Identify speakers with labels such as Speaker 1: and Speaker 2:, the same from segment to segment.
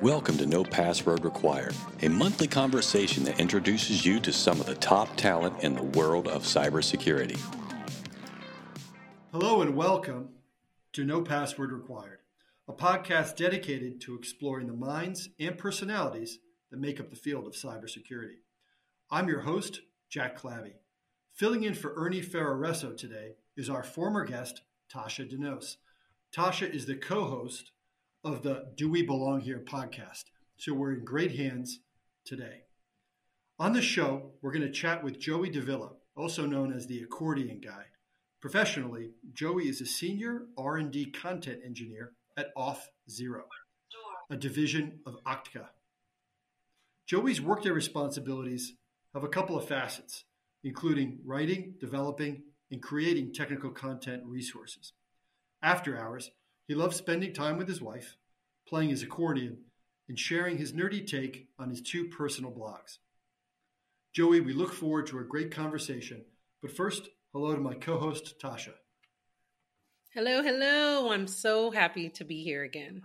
Speaker 1: Welcome to No Password Required, a monthly conversation that introduces you to some of the top talent in the world of cybersecurity.
Speaker 2: Hello and welcome to No Password Required, a podcast dedicated to exploring the minds and personalities that make up the field of cybersecurity. I'm your host, Jack Clabby. Filling in for Ernie Ferraresso today is our former guest, Tasha Denos. Tasha is the co host of the Do We Belong Here podcast. So we're in great hands today. On the show, we're going to chat with Joey deVilla, also known as the accordion guy. Professionally, Joey is a senior R&D content engineer at Off Zero, a division of Okta. Joey's workday responsibilities have a couple of facets, including writing, developing, and creating technical content resources. After hours, he loves spending time with his wife, playing his accordion, and sharing his nerdy take on his two personal blogs. Joey, we look forward to a great conversation. But first, hello to my co host, Tasha.
Speaker 3: Hello, hello. I'm so happy to be here again.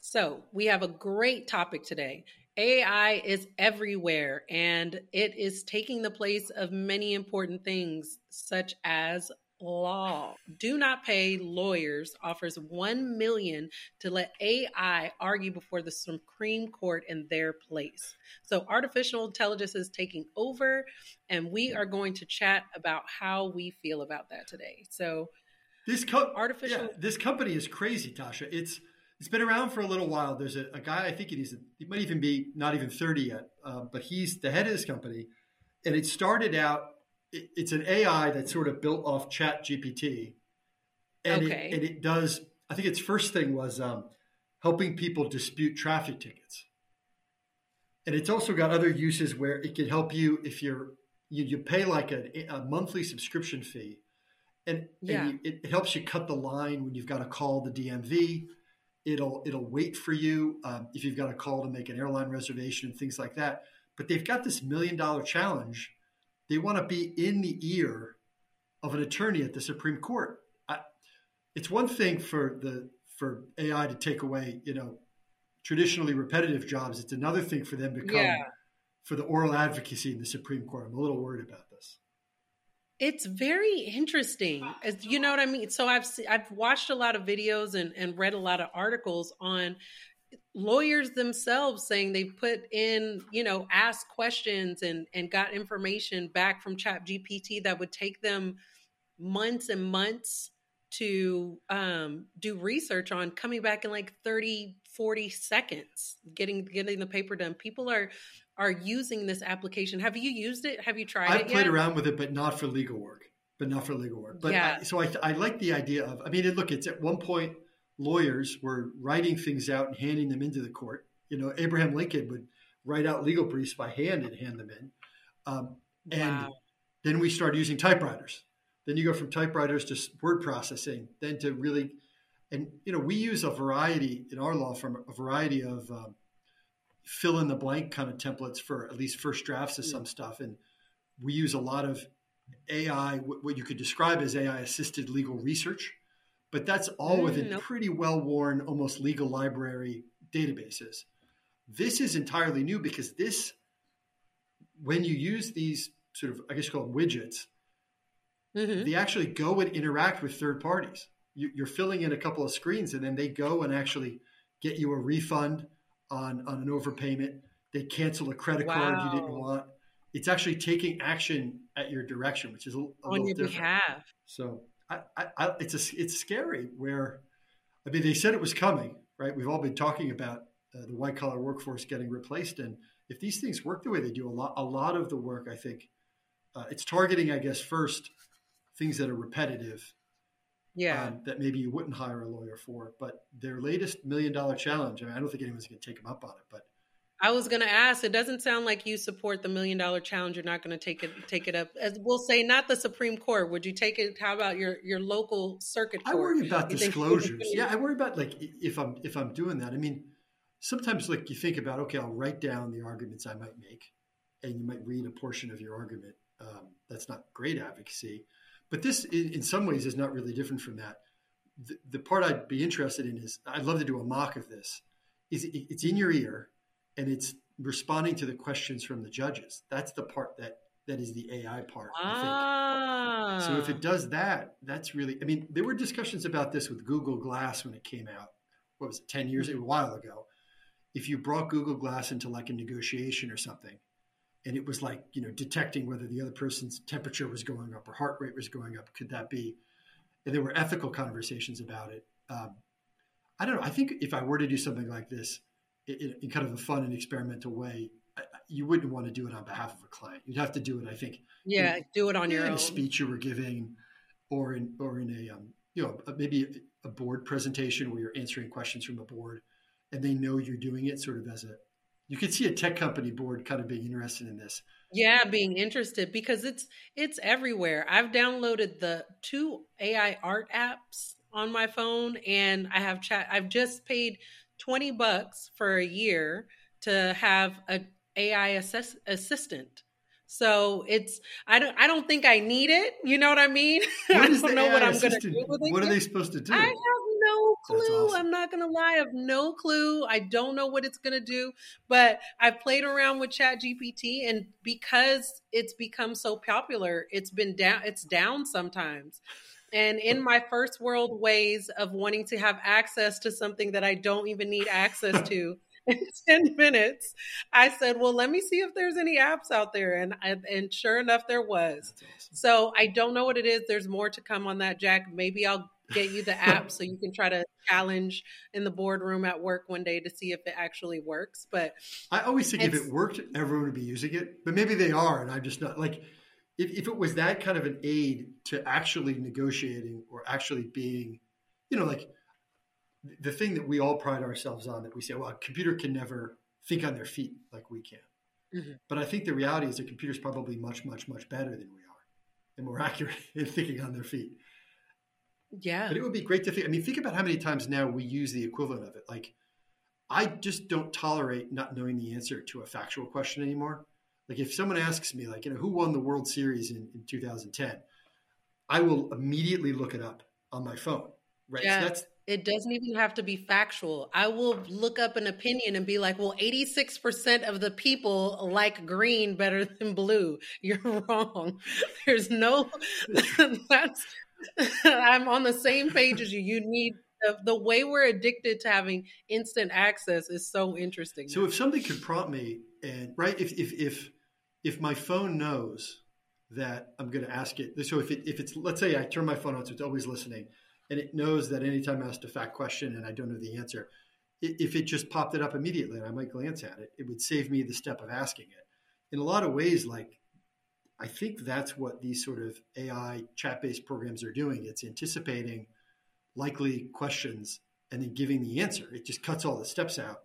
Speaker 3: So, we have a great topic today. AI is everywhere and it is taking the place of many important things, such as law. DoNotPay lawyers offers 1 million to let AI argue before the Supreme Court in their place. So artificial intelligence is taking over and we are going to chat about how we feel about that today. So
Speaker 2: this co- artificial yeah, this company is crazy, Tasha. It's it's been around for a little while. There's a, a guy I think he's he might even be not even 30 yet, uh, but he's the head of this company, and it started out it's an AI that's sort of built off Chat GPT, and okay. it, and it does. I think its first thing was um, helping people dispute traffic tickets, and it's also got other uses where it can help you if you're you, you pay like a, a monthly subscription fee, and, yeah. and you, it, it, helps you cut the line when you've got to call the DMV. It'll it'll wait for you um, if you've got a call to make an airline reservation and things like that. But they've got this million dollar challenge they want to be in the ear of an attorney at the Supreme Court. I, it's one thing for the for AI to take away, you know, traditionally repetitive jobs. It's another thing for them to come yeah. for the oral advocacy in the Supreme Court. I'm a little worried about this.
Speaker 3: It's very interesting, as you know what I mean. So I've I've watched a lot of videos and, and read a lot of articles on lawyers themselves saying they put in you know asked questions and and got information back from chat gpt that would take them months and months to um, do research on coming back in like 30 40 seconds getting getting the paper done people are are using this application have you used it have you tried it?
Speaker 2: I've
Speaker 3: it
Speaker 2: played around with it but not for legal work but not for legal work but yeah. I, so I, I like the idea of i mean look it's at one point lawyers were writing things out and handing them into the court. You know, Abraham Lincoln would write out legal briefs by hand and hand them in. Um, and wow. then we started using typewriters. Then you go from typewriters to word processing, then to really, and you know, we use a variety in our law firm, a variety of um, fill in the blank kind of templates for at least first drafts of some stuff, and we use a lot of AI, what you could describe as AI assisted legal research but that's all mm, within nope. pretty well worn, almost legal library databases. This is entirely new because this, when you use these sort of, I guess you call them widgets, mm-hmm. they actually go and interact with third parties. You, you're filling in a couple of screens and then they go and actually get you a refund on, on an overpayment. They cancel a credit wow. card you didn't want. It's actually taking action at your direction, which is a, a
Speaker 3: on your
Speaker 2: different.
Speaker 3: behalf.
Speaker 2: So I, I, it's a, it's scary. Where I mean, they said it was coming, right? We've all been talking about uh, the white collar workforce getting replaced, and if these things work the way they do, a lot a lot of the work, I think, uh, it's targeting, I guess, first things that are repetitive.
Speaker 3: Yeah.
Speaker 2: Um, that maybe you wouldn't hire a lawyer for, but their latest million dollar challenge. I mean, I don't think anyone's going to take them up on it, but
Speaker 3: I was going to ask. It doesn't sound like you support the million dollar challenge. You're not going to take it take it up. As we'll say, not the Supreme Court. Would you take it? How about your your local circuit court?
Speaker 2: I worry about you disclosures. yeah, I worry about like if I'm if I'm doing that. I mean, sometimes like you think about okay, I'll write down the arguments I might make, and you might read a portion of your argument. Um, that's not great advocacy, but this in, in, some ways is not really different from that. The, the part I'd be interested in is I'd love to do a mock of this is it's in your ear and it's responding to the questions from the judges. That's the part that that is the AI part. Ah. So if it ah. does that, that's really. I mean, there were discussions about this with Google Glass when it came out. What was it? Ten years, a while ago. If you brought Google Glass into like a negotiation or something, and it was like you know detecting whether the other person's temperature was going up or heart rate was going up, could that be? And there were ethical conversations about it. Um, I don't know. I think if I were to do something like this in, in kind of a fun and experimental way, you wouldn't want to do it on behalf of a client. You'd have to do it, I think.
Speaker 3: Yeah, in, do it on your
Speaker 2: in
Speaker 3: own.
Speaker 2: speech you were giving, or in or in a um, you know maybe a board presentation where you're answering questions from a board, and they know you're doing it sort of as a. You could see a tech company board kind of being interested in this.
Speaker 3: Yeah, being interested because it's it's everywhere. I've downloaded the two AI art apps on my phone, and I have chat. I've just paid twenty bucks for a year to have a AI assess- assistant. So it's I don't I don't think I need it. You know what I mean? I don't know
Speaker 2: AI what I'm going to do with it. What are they supposed to do?
Speaker 3: I have no clue. Awesome. I'm not going to lie. I have no clue. I don't know what it's going to do. But I've played around with Chat GPT, and because it's become so popular, it's been down. It's down sometimes. And in my first world ways of wanting to have access to something that I don't even need access to, in 10 minutes, I said, well, let me see if there's any apps out there. And, and sure enough, there was. Awesome. So I don't know what it is. There's more to come on that, Jack. Maybe I'll get you the app so you can try to challenge in the boardroom at work one day to see if it actually works. But
Speaker 2: I always think if it worked, everyone would be using it. But maybe they are, and I'm just not like if, if it was that kind of an aid to actually negotiating or actually being, you know, like the thing that we all pride ourselves on that we say, well, a computer can never think on their feet like we can. Mm-hmm. But I think the reality is a computer's probably much, much, much better than we are and more accurate in thinking on their feet.
Speaker 3: Yeah.
Speaker 2: But it would be great to think. I mean, think about how many times now we use the equivalent of it. Like, I just don't tolerate not knowing the answer to a factual question anymore. Like, if someone asks me, like, you know, who won the World Series in, in 2010, I will immediately look it up on my phone. Right.
Speaker 3: Yeah. So it doesn't even have to be factual. I will look up an opinion and be like, well, 86% of the people like green better than blue. You're wrong. There's no, that's, I'm on the same page as you. You need the, the, way we're addicted to having instant access is so interesting.
Speaker 2: So if somebody could prompt me and right, if, if, if, if my phone knows that I'm going to ask it, so if it, if it's, let's say I turn my phone on, so it's always listening and it knows that anytime I asked a fact question and I don't know the answer, if it just popped it up immediately and I might glance at it, it would save me the step of asking it. In a lot of ways, like I think that's what these sort of AI chat based programs are doing. It's anticipating likely questions and then giving the answer. It just cuts all the steps out.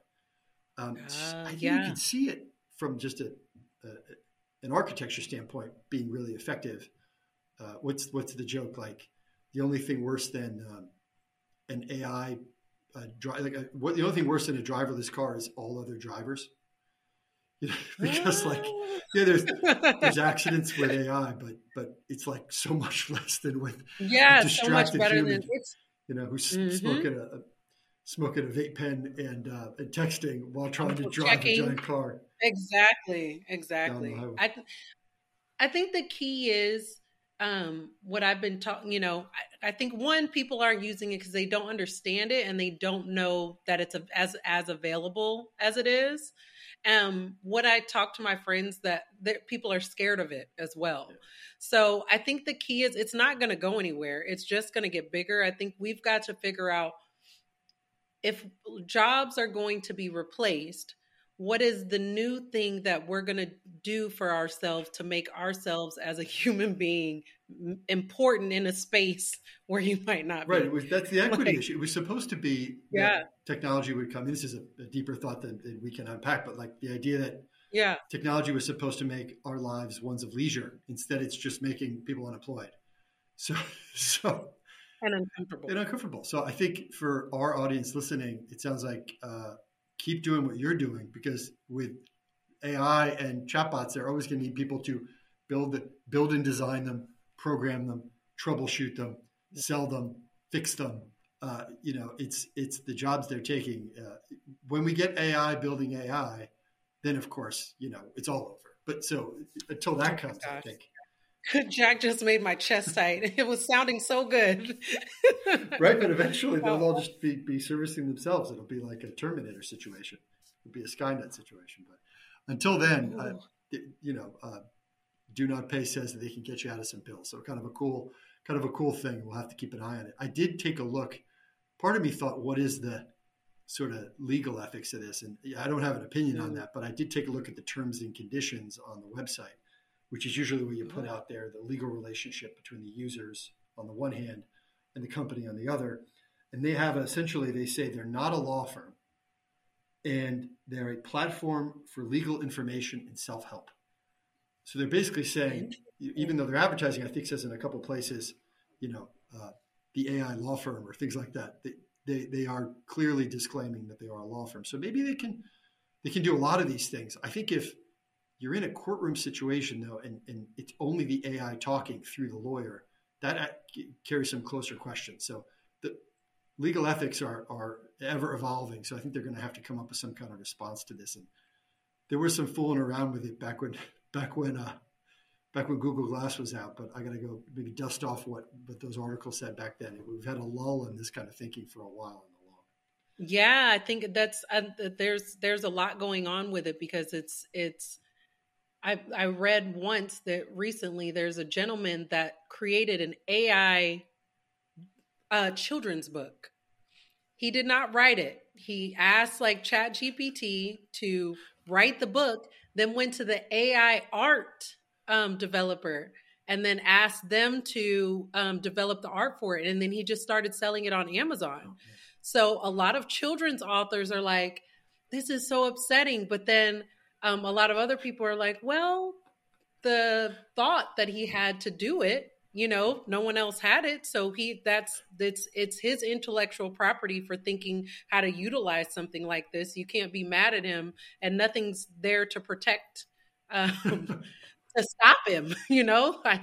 Speaker 2: Um, uh, I think yeah. you can see it from just a, a, an architecture standpoint being really effective. Uh, what's what's the joke like? the only thing worse than um, an AI uh, dri- like a, uh, what the only thing worse than a driverless car is all other drivers. You know, because like yeah, there's there's accidents with AI, but but it's like so much less than with
Speaker 3: yeah, so much better human, than
Speaker 2: it's you know who's mm-hmm. smoking a, smoking a vape pen and uh, and texting while trying to drive Checking. a giant car.
Speaker 3: Exactly, exactly. I th- I think the key is um, what I've been talking, you know, I, I, think one people aren't using it because they don't understand it and they don't know that it's a, as as available as it is. Um, what I talk to my friends that, that people are scared of it as well. So I think the key is it's not going to go anywhere. It's just going to get bigger. I think we've got to figure out if jobs are going to be replaced what is the new thing that we're going to do for ourselves to make ourselves as a human being important in a space where you might not
Speaker 2: be? right that's the equity like, issue. It was supposed to be yeah. technology would come this is a, a deeper thought that, than, we can unpack but like the idea that
Speaker 3: yeah.
Speaker 2: technology was supposed to make our lives ones of leisure instead it's just making people unemployed. So so
Speaker 3: and uncomfortable
Speaker 2: and uncomfortable so i think for our audience listening it sounds like uh, keep doing what you're doing because with AI and chatbots, they're always going to need people to build, build and design them, program them, troubleshoot them, sell them, fix them. Uh, you know, it's it's the jobs they're taking. Uh, when we get AI building AI, then of course, you know, it's all over. But so until that oh comes, I think.
Speaker 3: Jack just made my chest tight. It was sounding so good.
Speaker 2: right, but eventually they'll all just be, be servicing themselves. It'll be like a Terminator situation. It'll be a Skynet situation. But until then, uh, you know, uh, DoNotPay says that they can get you out of some bills. So kind of a cool, kind of a cool thing. We'll have to keep an eye on it. I did take a look. Part of me thought, what is the sort of legal ethics of this? And I don't have an opinion on mm. that, but I did take a look at the terms and conditions on the website, which is usually where you put mm. out there the legal relationship between the users on the one hand and the company on the other. And they have essentially, they say they're not a law firm and they're a platform for legal information and self help. So they're basically saying, even though they're advertising, I think says in a couple places, you know, uh, the AI law firm or things like that. They, they, they are clearly disclaiming that they are a law firm. So maybe they can they can do a lot of these things. I think if you're in a courtroom situation though, and, and it's only the AI talking through the lawyer, that carries some closer questions. So the legal ethics are are ever evolving. So I think they're going to have to come up with some kind of response to this. And there was some fooling around with it back when back when uh, back when Google Glass was out. But I got to go maybe dust off what what those articles said back then. We've had a lull in this kind of thinking for a while.
Speaker 3: Yeah, I think that's uh, there's there's a lot going on with it because it's it's. I I read once that recently there's a gentleman that created an AI uh, children's book. He did not write it. He asked like Chat GPT to write the book then went to the AI art um, developer and then asked them to um, develop the art for it. And then he just started selling it on Amazon. Okay. So a lot of children's authors are like, this is so upsetting. But then um, a lot of other people are like, well, the thought that he had to do it you know no one else had it. So he that's it's it's his intellectual property for thinking how to utilize something like this. You can't be mad at him and nothing's there to protect um, to stop him you know? I,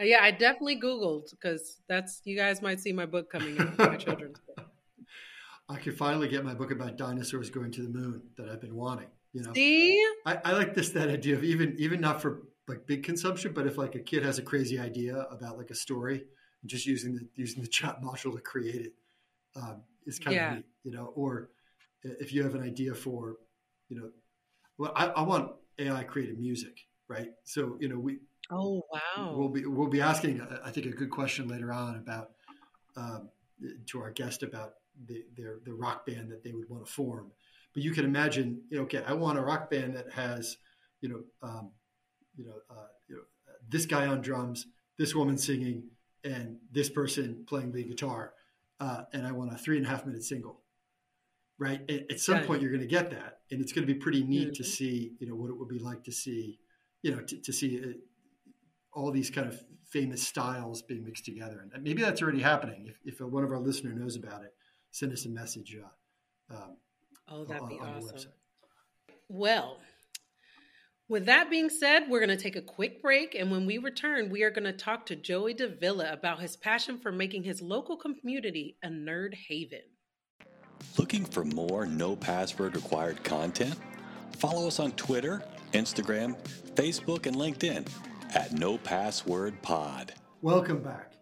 Speaker 3: yeah i definitely googled because that's you guys might see my book coming out my children's book.
Speaker 2: I could finally get my book about dinosaurs going to the moon that i've been wanting you know
Speaker 3: see
Speaker 2: i, I like this that idea of even even not for like big consumption, but if like a kid has a crazy idea about like a story, just using the using the chat module to create it um, is kind yeah. of neat, you know. Or if you have an idea for, you know, well, I, I want AI created music, right? So you know we.
Speaker 3: Oh wow!
Speaker 2: We'll be we'll be asking I think a good question later on about um, to our guest about the their the rock band that they would want to form. But you can imagine, you know, okay, I want a rock band that has, you know, um, you know, uh, you know, this guy on drums, this woman singing, and this person playing the guitar, uh, and I want a three and a half minute single. Right. At, at some point, you're going to get that, and it's going to be pretty neat mm-hmm. to see, you know, what it would be like to see, you know, to, to see uh, all these kind of famous styles being mixed together, and maybe that's already happening. If, if one of our listener knows about it, send us a message. Uh, um,
Speaker 3: oh, that'd on, be awesome. Well, with that being said, we're going to take a quick break. And when we return, we are going to talk to Joey deVilla about his passion for making his local community a nerd haven.
Speaker 1: Looking for more no password required content? Follow us on Twitter, Instagram, Facebook, and LinkedIn at No Password Pod.
Speaker 2: Welcome back.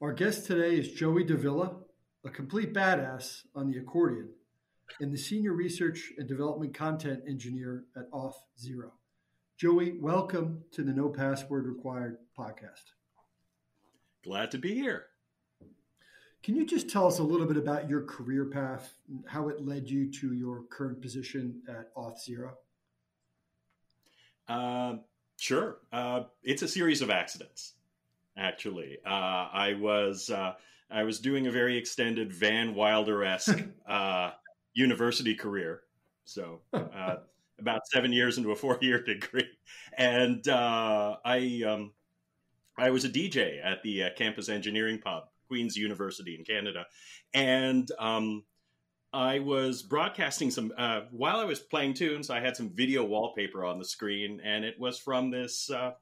Speaker 2: Our guest today is Joey deVilla, a complete badass on the accordion and the Senior Research and Development Content Engineer at Off Zero. Joey, welcome to the No Password Required podcast.
Speaker 4: Glad to be here.
Speaker 2: Can you just tell us a little bit about your career path, and how it led you to your current position at Auth0?
Speaker 4: Uh, sure. Uh, it's a series of accidents, actually. Uh, I was uh, I was doing a very extended Van Wilder esque uh, university career. So uh, about seven years into a four year degree, and uh, I um, I was a DJ at the uh, campus engineering pub, Queen's University in Canada, and um, I was broadcasting some uh, while I was playing tunes. I had some video wallpaper on the screen, and it was from this uh,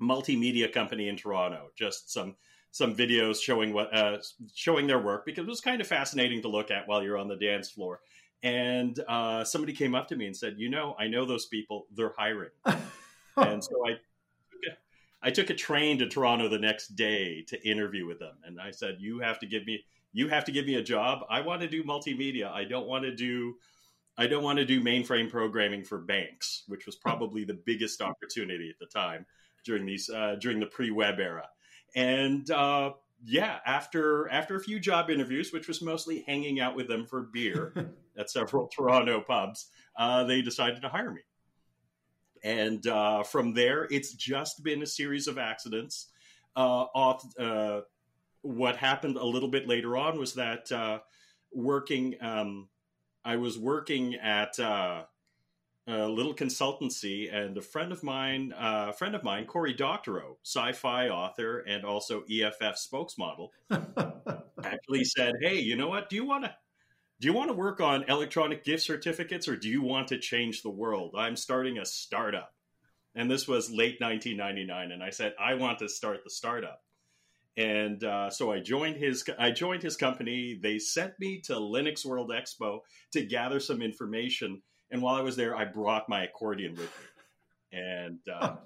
Speaker 4: multimedia company in Toronto. Just some some videos showing what uh, showing their work because it was kind of fascinating to look at while you're on the dance floor. And uh, somebody came up to me and said, "You know, I know those people. They're hiring." and so I, I took a train to Toronto the next day to interview with them, and I said, "You have to give me, you have to give me a job. I want to do multimedia. I don't want to do." I don't want to do mainframe programming for banks, which was probably the biggest opportunity at the time during these uh, during the pre-web era. And uh, yeah, after after a few job interviews, which was mostly hanging out with them for beer at several Toronto pubs, uh, they decided to hire me. And uh, from there, it's just been a series of accidents. Uh, off, uh, what happened a little bit later on was that working. Um, I was working at uh, a little consultancy, and a friend of mine, uh, friend of mine, Cory Doctorow, sci-fi author and also EFF spokesmodel, actually said, "Hey, you know what? Do you want to?" Do you want to work on electronic gift certificates or do you want to change the world? I'm starting a startup. And this was late 1999 and I said I want to start the startup and uh, so I joined his I joined his company. They sent me to Linux World Expo to gather some information, and while I was there, I brought my accordion with me, and uh,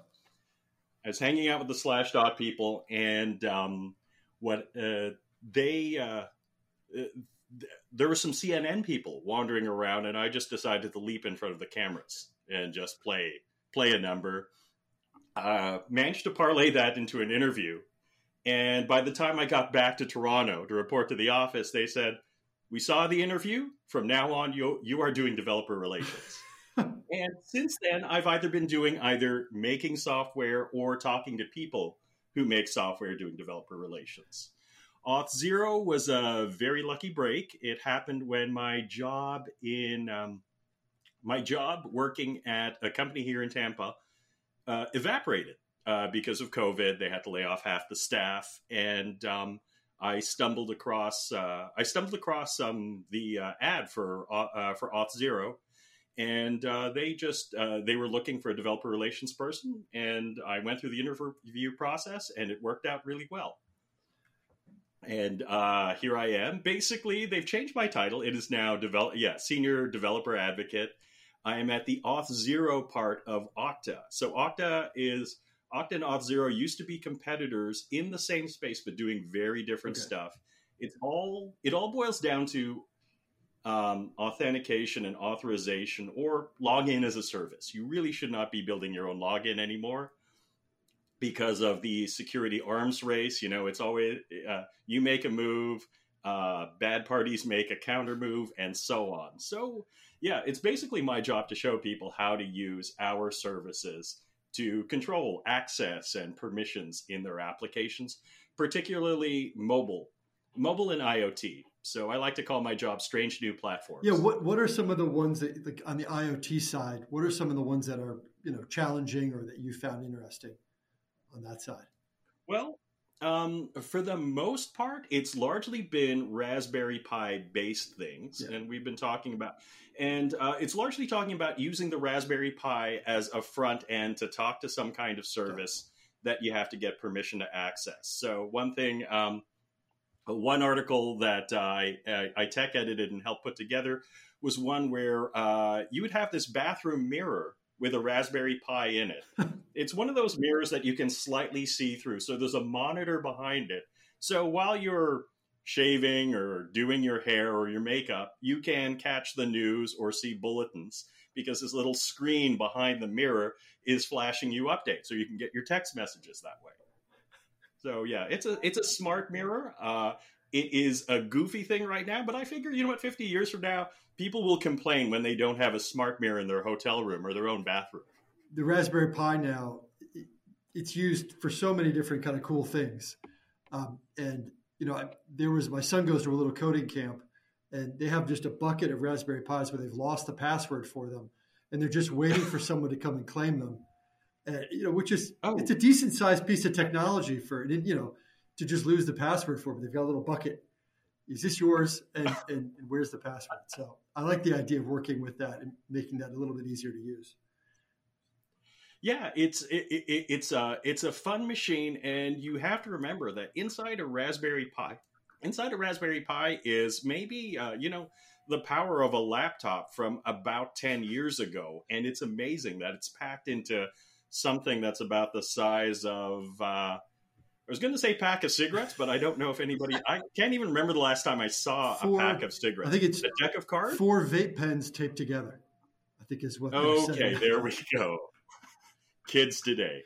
Speaker 4: I was hanging out with the Slashdot people, and um, what uh, they uh, uh, there were some CNN people wandering around, and I just decided to leap in front of the cameras and just play play a number. Uh, managed to parlay that into an interview. And by the time I got back to Toronto to report to the office, they said, "We saw the interview. From now on, you you are doing developer relations." and since then, I've either been doing either making software or talking to people who make software doing developer relations. Auth0 was a very lucky break. It happened when my job in um, my job working at a company here in Tampa uh, evaporated uh, because of COVID. They had to lay off half the staff, and um, I stumbled across uh, I stumbled across um, the uh, ad for uh, uh, for Auth0, and uh, they just they were looking for a developer relations person, and I went through the interview process, and it worked out really well. And here I am. Basically, they've changed my title. It is now develop yeah senior developer advocate. I am at the Auth0 part of Okta. So Okta is Okta and Auth0 used to be competitors in the same space, but doing very different okay. stuff. It's all it all boils down to um, authentication and authorization or login as a service. You really should not be building your own login anymore because of the security arms race. You know, it's always uh, you make a move, uh, bad parties make a counter move, and so on. So, yeah, it's basically my job to show people how to use our services to control access and permissions in their applications, particularly mobile, mobile and IoT. So I like to call my job strange new platforms.
Speaker 2: Yeah, what what are some of the ones that like on the IoT side? What are some of the ones that are you know challenging or that you found interesting on that side?
Speaker 4: Well, um, for the most part, it's largely been Raspberry Pi based things, yeah. and we've been talking about, and uh, it's largely talking about using the Raspberry Pi as a front end to talk to some kind of service yeah. that you have to get permission to access. So one thing, um, one article that uh, I, I tech edited and helped put together was one where uh, you would have this bathroom mirror with a Raspberry Pi in it. it's one of those mirrors that you can slightly see through. So there's a monitor behind it. So while you're shaving or doing your hair or your makeup, you can catch the news or see bulletins because this little screen behind the mirror is flashing you updates so you can get your text messages that way. So yeah, it's a it's a smart mirror. Uh, it is a goofy thing right now, but I figure you know what, 50 years from now, people will complain when they don't have a smart mirror in their hotel room or their own bathroom.
Speaker 2: The Raspberry Pi now, it's used for so many different kind of cool things. Um, and you know, I, there was my son goes to a little coding camp, and they have just a bucket of Raspberry Pis where they've lost the password for them, and they're just waiting for someone to come and claim them. And, you know, which is oh. it's a decent sized piece of technology for you know to just lose the password for. But they've got a little bucket is this yours and, and, and, where's the password so i like the idea of working with that and making that a little bit easier to use
Speaker 4: Yeah, it's it, it, it's a it's a fun machine, and you have to remember that inside a Raspberry Pi, inside a Raspberry Pi is maybe uh, you know the power of a laptop from about ten years ago, and it's amazing that it's packed into something that's about the size of. Uh, I was going to say pack of cigarettes, but I don't know if anybody. I can't even remember the last time I saw four, a pack of cigarettes.
Speaker 2: I think it's
Speaker 4: a deck of cards.
Speaker 2: Four vape pens taped together. I think is what.
Speaker 4: Okay, there we go. Kids today.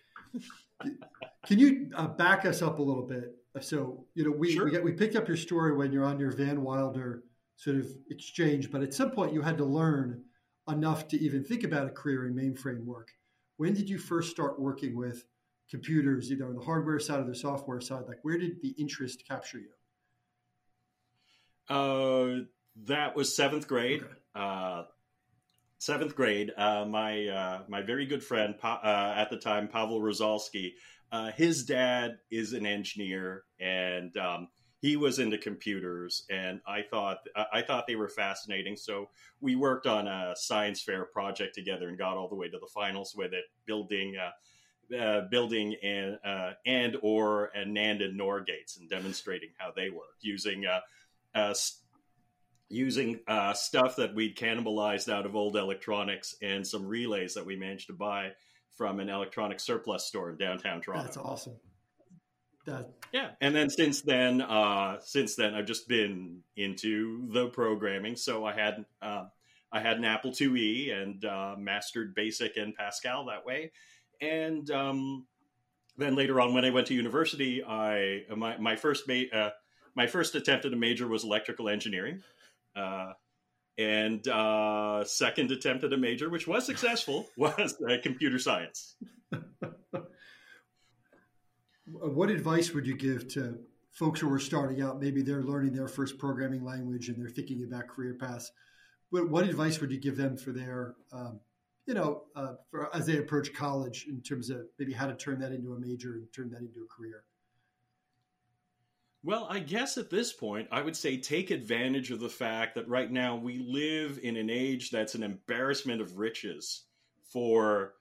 Speaker 2: Can you uh, back us up a little bit? So you know we sure. we, got, we picked up your story when you're on your Van Wilder sort of exchange, but at some point you had to learn enough to even think about a career in mainframe work. When did you first start working with computers, either on the hardware side or the software side? Like, where did the interest capture you?
Speaker 4: Uh, that was seventh grade. Okay. Uh, seventh grade. Uh, my uh, my very good friend pa- uh, at the time, Pavel Rozalski. Uh, his dad is an engineer, and um, he was into computers. And I thought I thought they were fascinating. So we worked on a science fair project together and got all the way to the finals with it, building uh, building and uh, and or and NAND and NOR gates and demonstrating how they work using uh, uh using uh, stuff that we'd cannibalized out of old electronics and some relays that we managed to buy from an electronic surplus store in downtown Toronto.
Speaker 2: That's awesome. That...
Speaker 4: Yeah, and then since then, uh, since then, I've just been into the programming. So I had I had an Apple IIe and mastered BASIC and Pascal that way and um, then later on, when I went to university, I my my first ma- uh, my first attempt at a major was electrical engineering, uh, and uh, second attempt at a major, which was successful, was uh, computer science.
Speaker 2: what advice would you give to folks who are starting out? Maybe they're learning their first programming language and they're thinking about career paths. But what advice would you give them for their um, you know, uh, for, as they approach college in terms of maybe how to turn that into a major and turn that into a career?
Speaker 4: Well, I guess at this point, I would say take advantage of the fact that right now we live in an age that's an embarrassment of riches for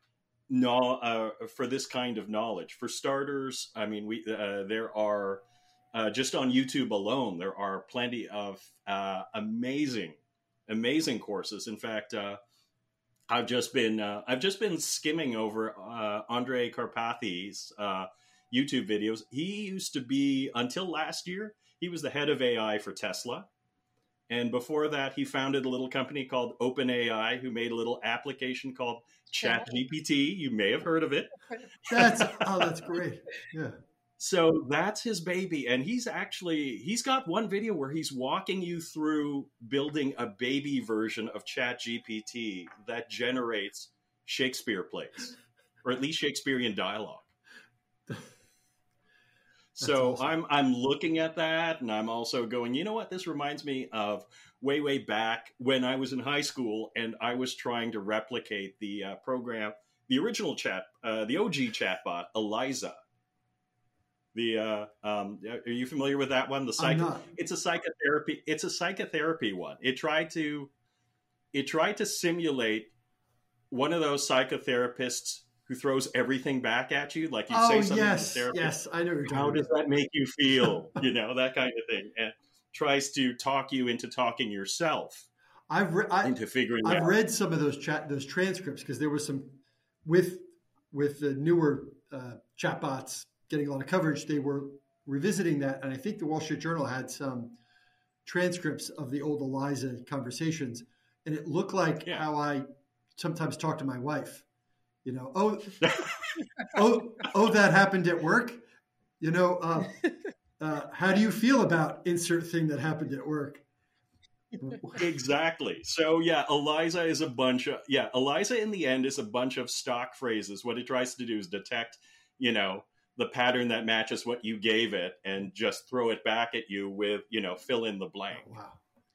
Speaker 4: no, uh, for this kind of knowledge. For starters, I mean, we uh, there are uh, just on YouTube alone there are plenty of uh, amazing, amazing courses. In fact, uh, I've just been uh, I've just been skimming over uh, Andrej Karpathy's uh, YouTube videos. He used to be until last year he was the head of AI for Tesla, and before that he founded a little company called OpenAI, who made a little application called ChatGPT. You may have heard of it.
Speaker 2: That's oh, that's great. Yeah.
Speaker 4: So that's his baby. And he's actually, he's got one video where he's walking you through building a baby version of Chat GPT that generates Shakespeare plays, or at least Shakespearean dialogue. so awesome. I'm I'm looking at that and I'm also going, you know what? This reminds me of way, way back when I was in high school and I was trying to replicate the uh, program, the original chat, uh, the OG chatbot, Eliza the uh, um, are you familiar with that one? The psycho. It's a psychotherapy. It's a psychotherapy one. It tried to it tried to simulate one of those psychotherapists who throws everything back at you. Like you oh, say something.
Speaker 2: Yes, yes, I know.
Speaker 4: How does that make you feel? you know that kind of thing, and tries to talk you into talking yourself.
Speaker 2: I've re- I,
Speaker 4: into figuring.
Speaker 2: I've out. read some of those chat those transcripts because there was some with with the newer uh, chatbots getting a lot of coverage, they were revisiting that. And I think the Wall Street Journal had some transcripts of the old Eliza conversations. And it looked like yeah. how I sometimes talk to my wife. You know, oh, oh, oh, that happened at work. You know, uh, uh, how do you feel about insert thing that happened at work?
Speaker 4: exactly. So yeah, Eliza is a bunch of yeah, Eliza in the end is a bunch of stock phrases. What it tries to do is detect, you know, the pattern that matches what you gave it and just throw it back at you with you know fill in the blank.
Speaker 2: Oh, wow.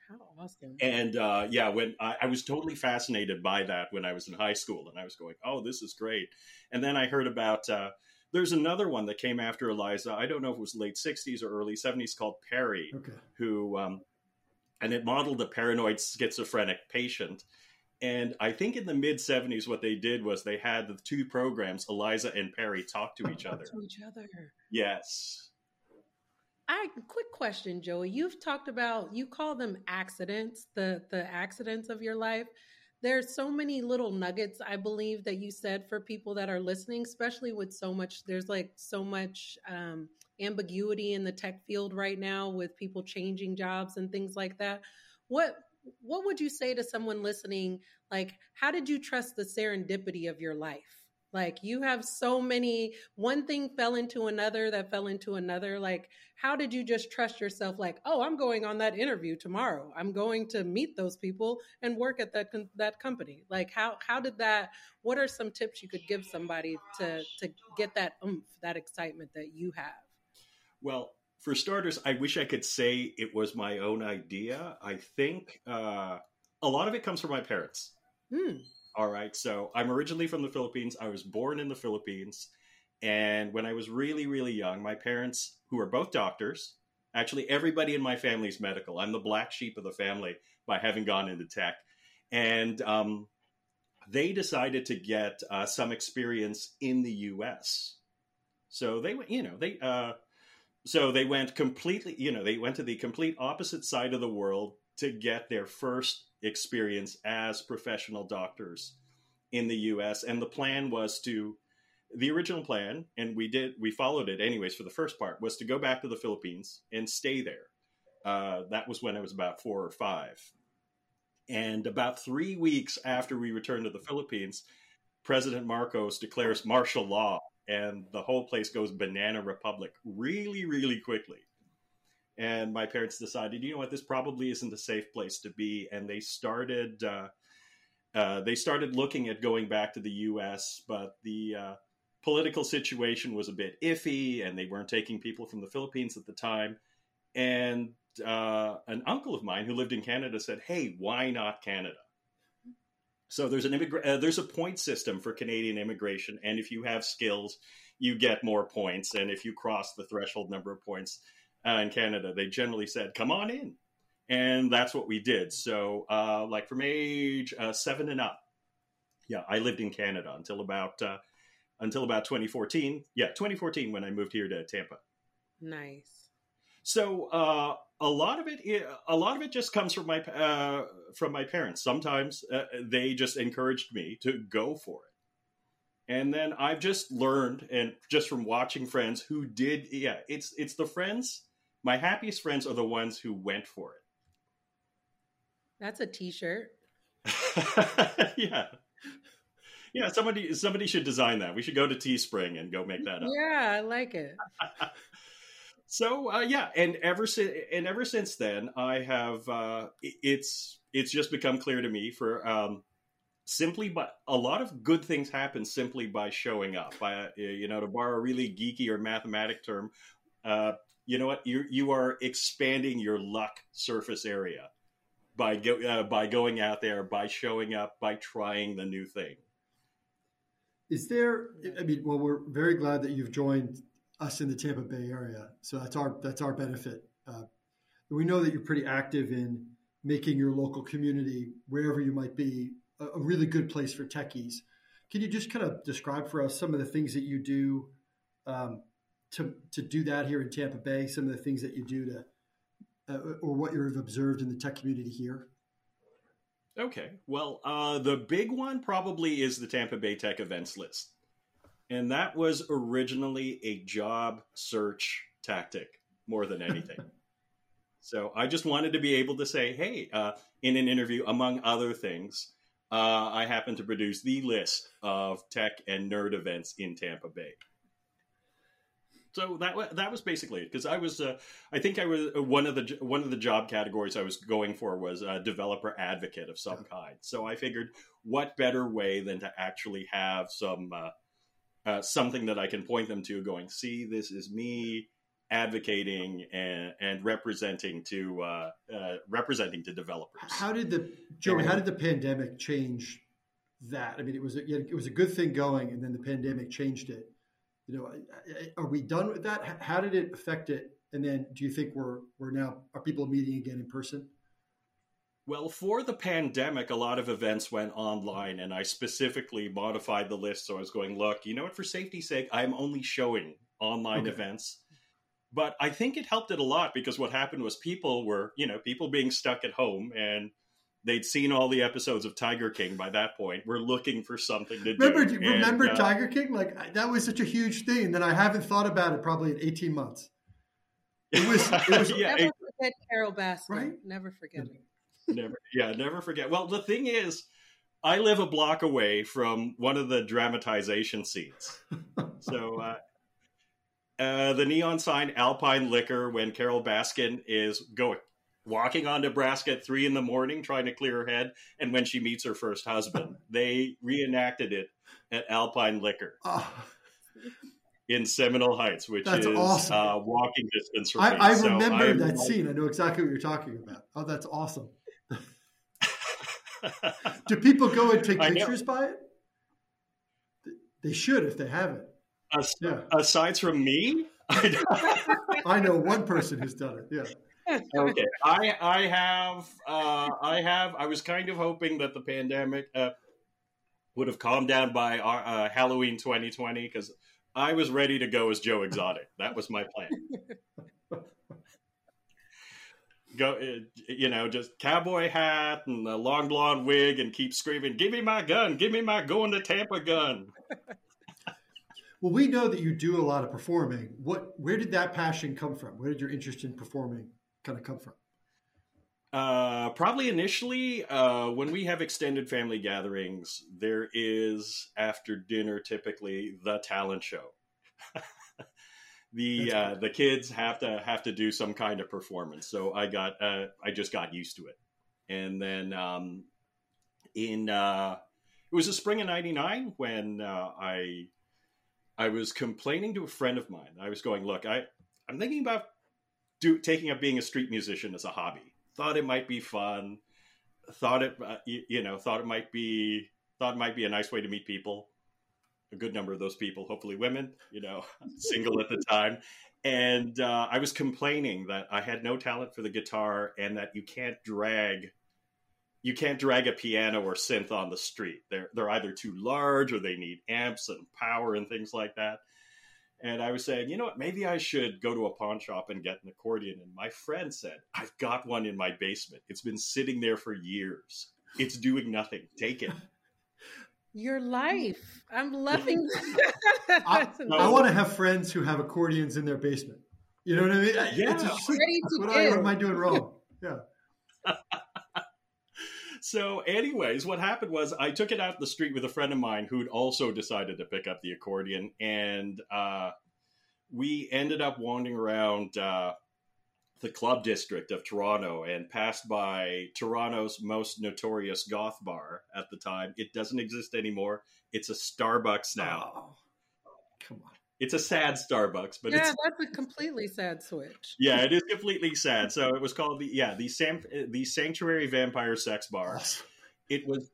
Speaker 3: How awesome.
Speaker 4: And uh, yeah when I, I, was totally fascinated by that when i was in high school and i was going oh this is great. And then i heard about uh, there's another one that came after eliza. I don't know if it was late 60s or early 70s called PARRY
Speaker 2: okay.
Speaker 4: who um, and it modeled a paranoid schizophrenic patient And I think in the mid 70s, what they did was they had the two programs, Eliza and PARRY, talk to each other.
Speaker 3: to each other.
Speaker 4: Yes.
Speaker 3: I quick question, Joey. You've talked about you call them accidents, the the accidents of your life. There's so many little nuggets, I believe, that you said for people that are listening, especially with so much. There's like so much um, ambiguity in the tech field right now with people changing jobs and things like that. What what would you say to someone listening? Like, how did you trust the serendipity of your life? Like, you have so many, one thing fell into another that fell into another. Like, how did you just trust yourself? Like, oh, I'm going on that interview tomorrow. I'm going to meet those people and work at that that company. Like, how how did that? What are some tips you could give somebody to to get that oomph, that excitement that you have?
Speaker 4: Well, for starters, I wish I could say it was my own idea. I think uh, a lot of it comes from my parents.
Speaker 3: Hmm.
Speaker 4: All right. So I'm originally from the Philippines. I was born in the Philippines. And when I was really, really young, my parents, who are both doctors, actually, everybody in my family is medical. I'm the black sheep of the family by having gone into tech. And um, they decided to get uh, some experience in the US. So they went, you know, they, uh, so they went completely, you know, they went to the complete opposite side of the world to get their first experience as professional doctors in the US. And the plan was to, the original plan, and we did, we followed it anyways for the first part, was to go back to the Philippines and stay there. Uh, that was when I was about four or five. And about three weeks after we returned to the Philippines, President Marcos declares martial law and the whole place goes banana republic really, really quickly. And my parents decided, you know what, this probably isn't a safe place to be, and they started uh, uh, they started looking at going back to the U.S., but the uh, political situation was a bit iffy, and they weren't taking people from the Philippines at the time. And uh, an uncle of mine who lived in Canada said, "Hey, why not Canada?" So there's an immigra- uh, there's a point system for Canadian immigration, and if you have skills, you get more points, and if you cross the threshold number of points uh, in Canada, they generally said, "Come on in," and that's what we did. So, uh, like from age uh, seven and up, yeah, I lived in Canada until about uh, until about 2014. Yeah, 2014 when I moved here to Tampa.
Speaker 3: Nice.
Speaker 4: So uh, a lot of it, a lot of it just comes from my uh, from my parents. Sometimes uh, they just encouraged me to go for it, and then I've just learned, and just from watching friends who did, yeah, it's it's the friends. My happiest friends are the ones who went for it.
Speaker 3: That's a T-shirt.
Speaker 4: yeah. Yeah, somebody somebody should design that. We should go to Teespring and go make that up.
Speaker 3: Yeah, I like it.
Speaker 4: so uh, yeah, and ever since and ever since then, I have uh, it's it's just become clear to me for um, simply but a lot of good things happen simply by showing up. By you know, to borrow a really geeky or mathematic term, uh, you know what you you are expanding your luck surface area by go, uh, by going out there, by showing up, by trying the new thing.
Speaker 2: Is there? I mean, well, we're very glad that you've joined us in the Tampa Bay area. So that's our that's our benefit. Uh, we know that you're pretty active in making your local community, wherever you might be, a, a, really good place for techies. Can you just kind of describe for us some of the things that you do um, to to do that here in Tampa Bay? Some of the things that you do to, uh, or what you've observed in the tech community here.
Speaker 4: Okay, well, uh, the big one probably is the Tampa Bay Tech events list. And that was originally a job search tactic more than anything. so I just wanted to be able to say, hey, uh, in an interview, among other things, uh, I happen to produce the list of tech and nerd events in Tampa Bay. So that that was basically it because I was uh, I think I was uh, one of the one of the job categories I was going for was a developer advocate of some kind. So I figured what better way than to actually have some uh, something that I can point them to, going, "See, this is me advocating and, and representing to uh, uh, representing to developers."
Speaker 2: How did the Joey? How did the pandemic change that? I mean, it was a, it was a good thing going, and then the pandemic changed it. You know, are we done with that? How did it affect it? And then, do you think we're we're now are people meeting again in person?
Speaker 4: Well, for the pandemic, a lot of events went online, and I specifically modified the list. So I was going, look, you know what, for safety's sake, I'm only showing online okay. events. But I think it helped it a lot because what happened was people were, you know, people being stuck at home and they'd seen all the episodes of Tiger King by that point. We're looking for something to
Speaker 2: remember,
Speaker 4: do.
Speaker 2: Remember and, uh, Tiger King? Like that was such a huge thing, and then I haven't thought about it probably in eighteen months. It was, it was
Speaker 3: yeah, never it, forget Carole Baskin. Right? Never forget it.
Speaker 4: Never, yeah, never forget. Well, the thing is, I live a block away from one of the dramatization scenes, so. Uh, uh, the neon sign Alpine Liquor when Carole Baskin is going walking on Nebraska at three in the morning trying to clear her head, and when she meets her first husband, they reenacted it at Alpine Liquor. Oh. In Seminole Heights, which that's is awesome. uh, walking distance from
Speaker 2: I, me. I so remember I that scene. I know exactly what you're talking about. Oh, that's awesome. Do people go and take pictures by it? They should if they haven't.
Speaker 4: As, yeah. Aside from me,
Speaker 2: I know one person who's done it. Yeah
Speaker 4: okay, I I have uh, I have I was kind of hoping that the pandemic uh, would have calmed down by uh, uh Halloween 2020 because I was ready to go as Joe Exotic. That was my plan. Go, uh, you know, just cowboy hat and a long blonde wig and keep screaming, "Give me my gun! Give me my going to Tampa gun!"
Speaker 2: Well, we know that you do a lot of performing. What, where did that passion come from? Where did your interest in performing kind of come from?
Speaker 4: Uh, probably initially, uh, when we have extended family gatherings, there is after dinner typically the talent show. the uh, the kids have to have to do some kind of performance. So I got uh, I just got used to it, and then um, in uh, it was the spring of '99 when uh, I I was complaining to a friend of mine. I was going, look, I I'm thinking about do taking up being a street musician as a hobby. Thought it might be fun. Thought it, uh, you, you, know, thought it might be thought it might be a nice way to meet people. A good number of those people, hopefully women, you know, single at the time. And uh, I was complaining that I had no talent for the guitar and that you can't drag you can't drag a piano or synth on the street. They're they're either too large or they need amps and power and things like that and I was saying, you know what, maybe I should go to a pawn shop and get an accordion. And my friend said, I've got one in my basement. It's been sitting there for years. It's doing nothing. Take it.
Speaker 3: Your life. I'm loving
Speaker 2: I, I want to have friends who have accordions in their basement. You know what I mean?
Speaker 3: Yeah.
Speaker 2: It's
Speaker 3: just, Ready
Speaker 2: to what, I, what am I doing wrong? Yeah.
Speaker 4: so, anyways, what happened was I took it out the street with a friend of mine who'd also decided to pick up the accordion, and uh, we ended up wandering around uh, the club district of Toronto and passed by Toronto's most notorious goth bar at the time. It doesn't exist anymore. It's a Starbucks now. Oh, come on. It's a sad Starbucks, but
Speaker 3: yeah, that's a completely sad switch.
Speaker 4: Yeah, it is completely sad. So it was called the yeah the Sam the Sanctuary Vampire Sex Bar. It was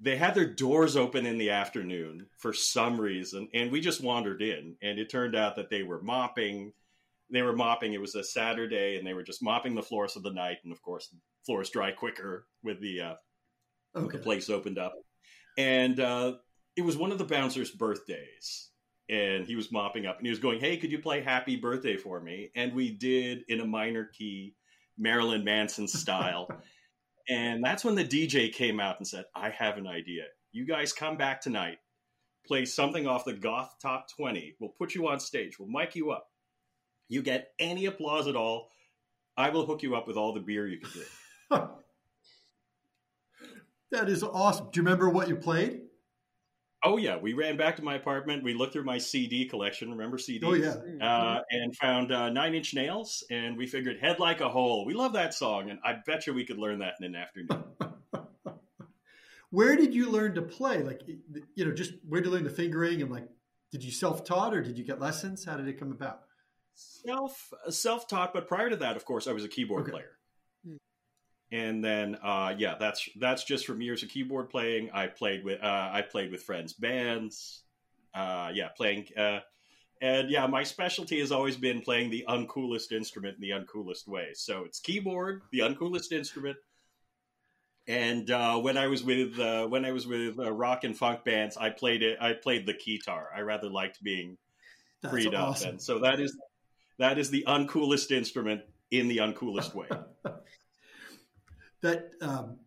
Speaker 4: they had their doors open in the afternoon for some reason, and we just wandered in, and it turned out that they were mopping. They were mopping. It was a Saturday, and they were just mopping the floors of the night, and of course, floors dry quicker with the uh, okay. the place opened up, and uh, it was one of the bouncers' birthdays and he was mopping up and he was going, Hey, could you play Happy Birthday for me? And we did in a minor key, Marilyn Manson style. and that's when the DJ came out and said, I have an idea. You guys come back tonight, play something off the Goth Top 20. We'll put you on stage, we'll mic you up. You get any applause at all. I will hook you up with all the beer you can drink.
Speaker 2: that is awesome. Do you remember what you played?
Speaker 4: Oh yeah, we ran back to my apartment. We looked through my CD collection. Remember CDs?
Speaker 2: Oh yeah,
Speaker 4: uh, and found uh, Nine Inch Nails, and we figured "Head Like a Hole." We love that song, and I bet you we could learn that in an afternoon.
Speaker 2: where did you learn to play? Like, you know, just where did you learn the fingering, and like, did you self taught or did you get lessons? How did it come about?
Speaker 4: Self self taught, but prior to that, of course, I was a keyboard okay. player and then uh, yeah, that's that's just from years of keyboard playing. I played with uh, I played with friends' bands. Uh, yeah, playing. Uh, and yeah, my specialty has always been playing the uncoolest instrument in the uncoolest way. So it's keyboard, the uncoolest instrument, And uh, when I was with uh, when I was with uh, rock and funk bands, I played it. I played the guitar. I rather liked being That's freed awesome. up, and so that is that is the uncoolest instrument in the uncoolest way.
Speaker 2: that um,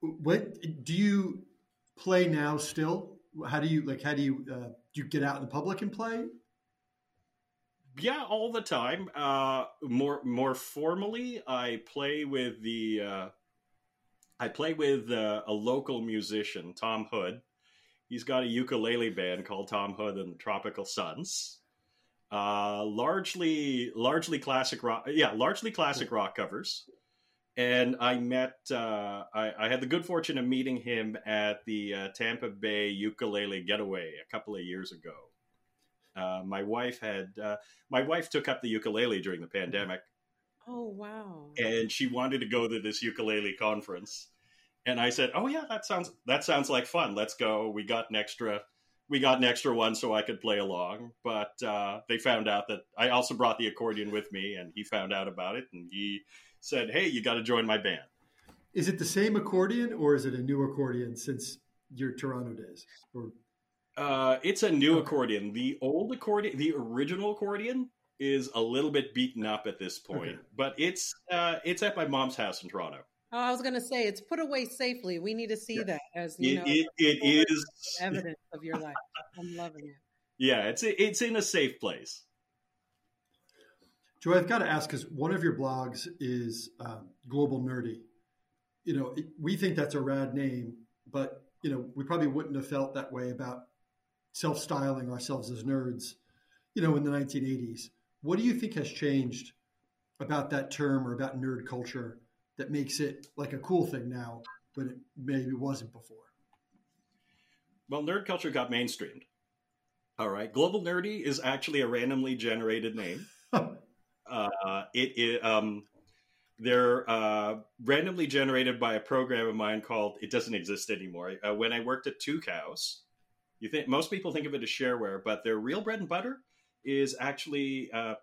Speaker 2: what do you play now? Still, how do you like? How do you uh, do you get out in the public and play?
Speaker 4: Yeah, all the time. Uh, more more formally, I play with the uh, I play with uh, a local musician, Tom Hood. He's got a ukulele band called Tom Hood and the Tropical Suns. Uh, largely, largely classic rock. Yeah, largely classic rock covers. And I met. Uh, I, I, had the good fortune of meeting him at the uh, Tampa Bay Ukulele Getaway a couple of years ago. Uh, my wife had. Uh, my wife took up the ukulele during the pandemic.
Speaker 3: Oh wow!
Speaker 4: And she wanted to go to this ukulele conference, and I said, "Oh yeah, that sounds that sounds like fun. Let's go." We got an extra we got an extra one so I could play along. But uh, they found out that I also brought the accordion with me, and he found out about it, and he said, "Hey, you got to join my band."
Speaker 2: Is it the same accordion, or is it a new accordion since your Toronto days? Or
Speaker 4: uh, it's a new accordion. The old accordion, the original accordion, is a little bit beaten up at this point, okay. but it's uh, it's at my mom's house in Toronto.
Speaker 3: Oh, I was going to say it's put away safely. We need to see yeah. that as you
Speaker 4: it,
Speaker 3: know,
Speaker 4: it, it is
Speaker 3: evidence of your life. I'm loving it.
Speaker 4: Yeah, it's it's in a safe place.
Speaker 2: Joey, I've got to ask because one of your blogs is um, Global Nerdy. You know, it, we think that's a rad name, but you know, we probably wouldn't have felt that way about self-styling ourselves as nerds. You know, in the 1980s, what do you think has changed about that term or about nerd culture that makes it like a cool thing now, but it maybe wasn't before?
Speaker 4: Well, nerd culture got mainstreamed. All right. Global Nerdy is actually a randomly generated name. uh, it, it um, they're uh, randomly generated by a program of mine called it doesn't exist anymore. Uh, when I worked at Tucows, you think most people think of it as shareware, but their real bread and butter is actually uh,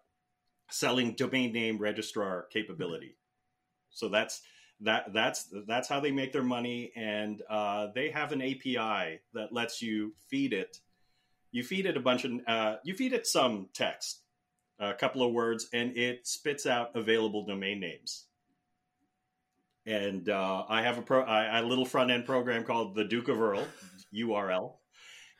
Speaker 4: selling domain name registrar capability. So that's that that's that's how they make their money, and uh, they have an API that lets you feed it. You feed it a bunch of uh, you feed it some text, a couple of words, and it spits out available domain names. And uh, I have a pro I, a little front end program called the Duke of Earl URL.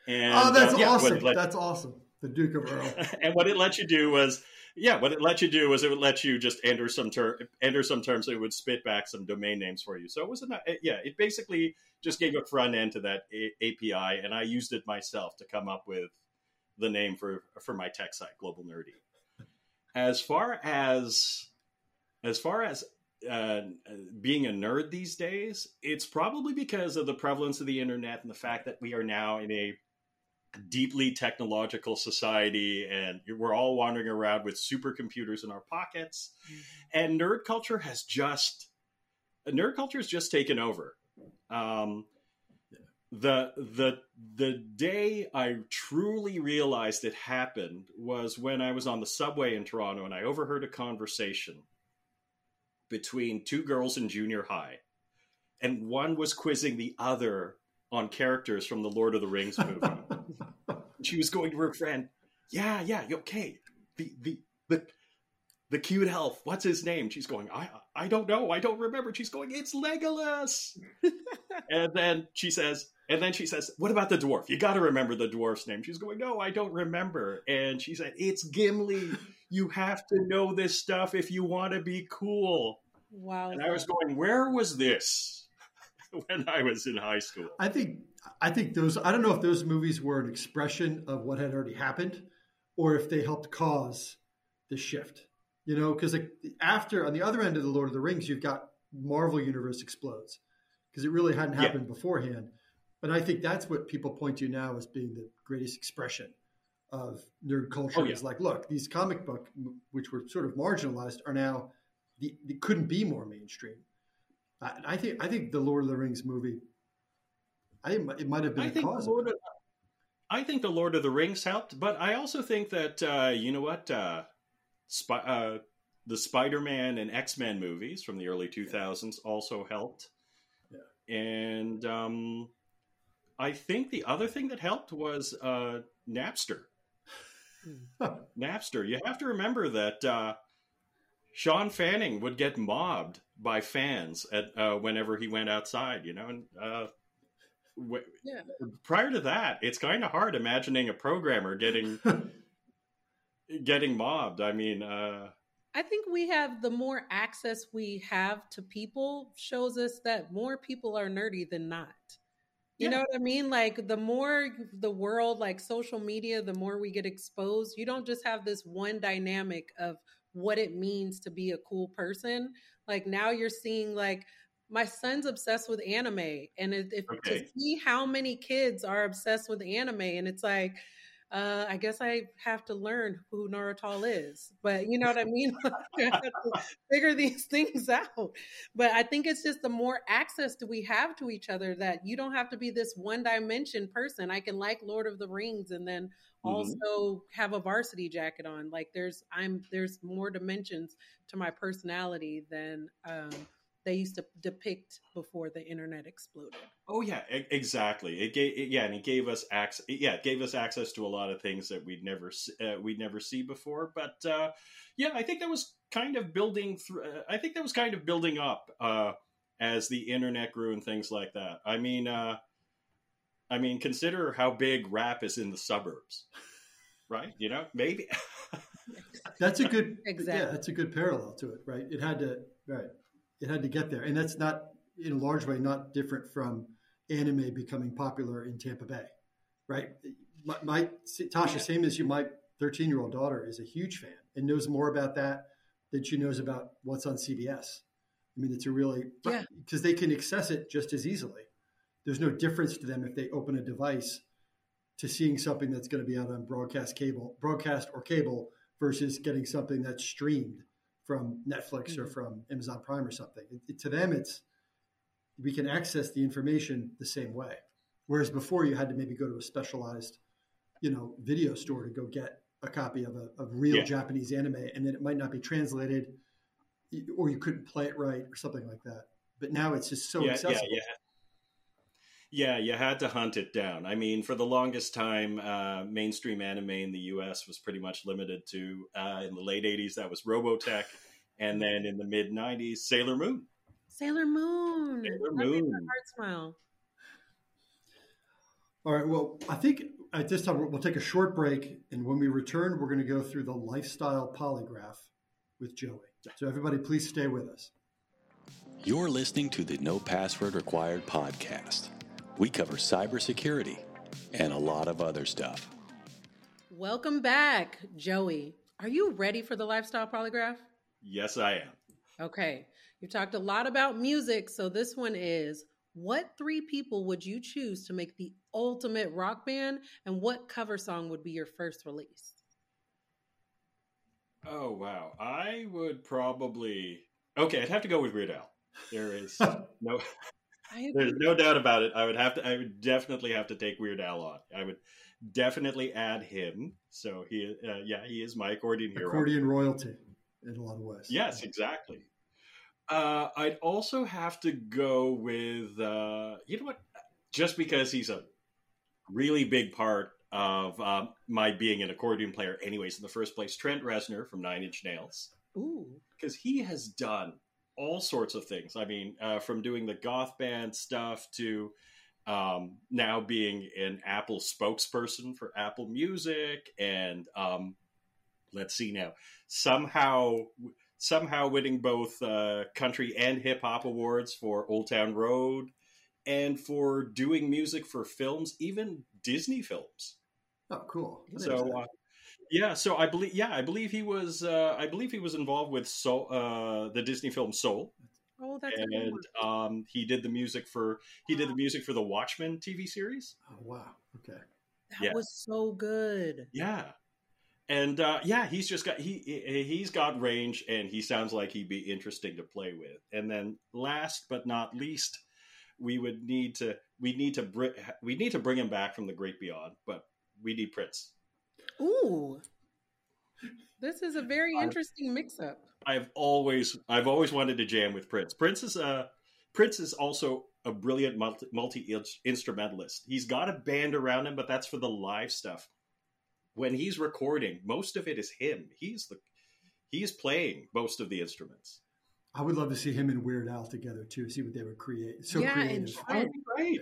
Speaker 2: And oh, that's uh, yeah, awesome! Let, that's awesome. The Duke of Earl.
Speaker 4: and what it lets you do was yeah, what it let you do was it would let you just enter some ter- enter some terms, so it would spit back some domain names for you. So it was not yeah, it basically just gave a front end to that a- API, and I used it myself to come up with the name for for my tech site, Global Nerdy. As far as as far as uh, being a nerd these days, it's probably because of the prevalence of the internet and the fact that we are now in a deeply technological society and we're all wandering around with supercomputers in our pockets mm-hmm. and nerd culture has just nerd culture has just taken over um, the the the day I truly realized it happened was when I was on the subway in Toronto and I overheard a conversation between two girls in junior high and one was quizzing the other on characters from the Lord of the Rings movie. She was going to her friend, "Yeah, yeah, okay. The the the the cute elf. What's his name?" She's going, "I I don't know. I don't remember." She's going, "It's Legolas." and then she says, and then she says, "What about the dwarf? You got to remember the dwarf's name." She's going, "No, I don't remember." And she said, "It's Gimli. You have to know this stuff if you want to be cool."
Speaker 3: Wow.
Speaker 4: And I was going, "Where was this?" when I was in high school.
Speaker 2: I think I think those I don't know if those movies were an expression of what had already happened or if they helped cause the shift. You know, because like after on the other end of the Lord of the Rings, you've got Marvel Universe explodes because it really hadn't happened yeah. beforehand. But I think that's what people point to now as being the greatest expression of nerd culture. Oh, yeah. Is like, look, these comic book, which were sort of marginalized, are now the, they couldn't be more mainstream. I, I, think I think the Lord of the Rings movie. I it might have been I think. Lord of,
Speaker 4: I think the Lord of the Rings helped, but I also think that uh, you know what, uh, Sp- uh, the Spider-Man and X-Men movies from the early 2000s also helped. Yeah. And um, I think the other thing that helped was uh, Napster. Napster. You have to remember that uh, Shawn Fanning would get mobbed by fans at uh, whenever he went outside. You know, and uh, w- yeah. prior to that, it's kind of hard imagining a programmer getting getting mobbed. I mean, uh,
Speaker 3: I think we have the more access we have to people shows us that more people are nerdy than not. You yeah. know what I mean? Like the more the world, like social media, the more we get exposed. You don't just have this one dynamic of what it means to be a cool person. Like now you're seeing like my son's obsessed with anime and if, okay. to see how many kids are obsessed with anime and it's like uh, I guess I have to learn who Naruto is. But you know what I mean? I figure these things out. But I think it's just the more access do we have to each other that you don't have to be this one dimension person. I can like Lord of the Rings and then mm-hmm. also have a varsity jacket on. Like there's I'm there's more dimensions to my personality than um they used to depict before the internet exploded.
Speaker 4: Oh yeah, exactly. It gave it, yeah, and it gave us access. Yeah, it gave us access to a lot of things that we'd never uh, we'd never see before. But uh, yeah, I think that was kind of building through. Uh, I think that was kind of building up uh, as the internet grew and things like that. I mean, uh, I mean, consider how big rap is in the suburbs, right? You know, maybe.
Speaker 2: that's a good exactly. Yeah, that's a good parallel to it, right? It had to right it had to get there, and that's not in a large way not different from anime becoming popular in Tampa Bay, right? My, my Tasha, same as you, my 13 year old daughter is a huge fan and knows more about that than she knows about what's on CBS. I mean, it's a really yeah because they can access it just as easily. There's no difference to them if they open a device to seeing something that's going to be out on broadcast cable, broadcast or cable versus getting something that's streamed from Netflix mm-hmm. or from Amazon Prime or something. It, it, to them, it's we can access the information the same way. Whereas before, you had to maybe go to a specialized, you know, video store to go get a copy of a of real yeah. Japanese anime, and then it might not be translated, or you couldn't play it right or something like that. But now it's just so
Speaker 4: yeah,
Speaker 2: accessible.
Speaker 4: Yeah, yeah. Yeah, you had to hunt it down. I mean, for the longest time, uh, mainstream anime in the U.S. was pretty much limited to uh, in the late '80s that was Robotech, and then in the mid '90s, Sailor Moon.
Speaker 3: Sailor Moon.
Speaker 4: Sailor Moon.
Speaker 3: Heart smile.
Speaker 2: All right. Well, I think at this time we'll take a short break, and when we return, we're going to go through the lifestyle polygraph with Joey. So everybody, please stay with us.
Speaker 1: You're listening to the No Password Required podcast. We cover cybersecurity and a lot of other stuff.
Speaker 3: Welcome back, Joey. Are you ready for the lifestyle polygraph?
Speaker 4: Yes, I am.
Speaker 3: Okay. You've talked a lot about music, so this one is what three people would you choose to make the ultimate rock band, and what cover song would be your first release?
Speaker 4: Oh, wow. I would probably. Okay, I'd have to go with Weird Al. There is no. There's no doubt about it. I would have to. I would definitely have to take Weird Al on. I would definitely add him. So he, uh, yeah, he is my accordion hero.
Speaker 2: Accordion royalty in a lot of ways.
Speaker 4: Yes, exactly. Uh, I'd also have to go with uh, you know what? Just because he's a really big part of uh, my being an accordion player, anyways, in the first place, Trent Reznor from Nine Inch Nails.
Speaker 3: Ooh,
Speaker 4: because he has done all sorts of things. I mean, uh, from doing the goth band stuff to um, now being an Apple spokesperson for Apple Music, and um, let's see now somehow somehow winning both uh, country and hip hop awards for Old Town Road, and for doing music for films, even Disney films.
Speaker 2: Oh, cool!
Speaker 4: So. Yeah, so I believe yeah, I believe he was uh, I believe he was involved with Soul, uh, the Disney film Soul.
Speaker 3: Oh, that's
Speaker 4: and um, he did the music for he did the music for the Watchmen TV series.
Speaker 2: Oh wow! Okay,
Speaker 3: that yeah. was so good.
Speaker 4: Yeah, and uh, yeah, he's just got he he's got range, and he sounds like he'd be interesting to play with. And then last but not least, we would need to we need to br- we need to bring him back from the great beyond, but we need Prince.
Speaker 3: Ooh. This is a very interesting mix up.
Speaker 4: I've always I've always wanted to jam with Prince. Prince is uh Prince is also a brilliant multi instrumentalist. He's got a band around him, but that's for the live stuff. When he's recording, most of it is him. He's the he's playing most of the instruments.
Speaker 2: I would love to see him and Weird Al together too. See what they would create. So yeah, creative. And
Speaker 3: right.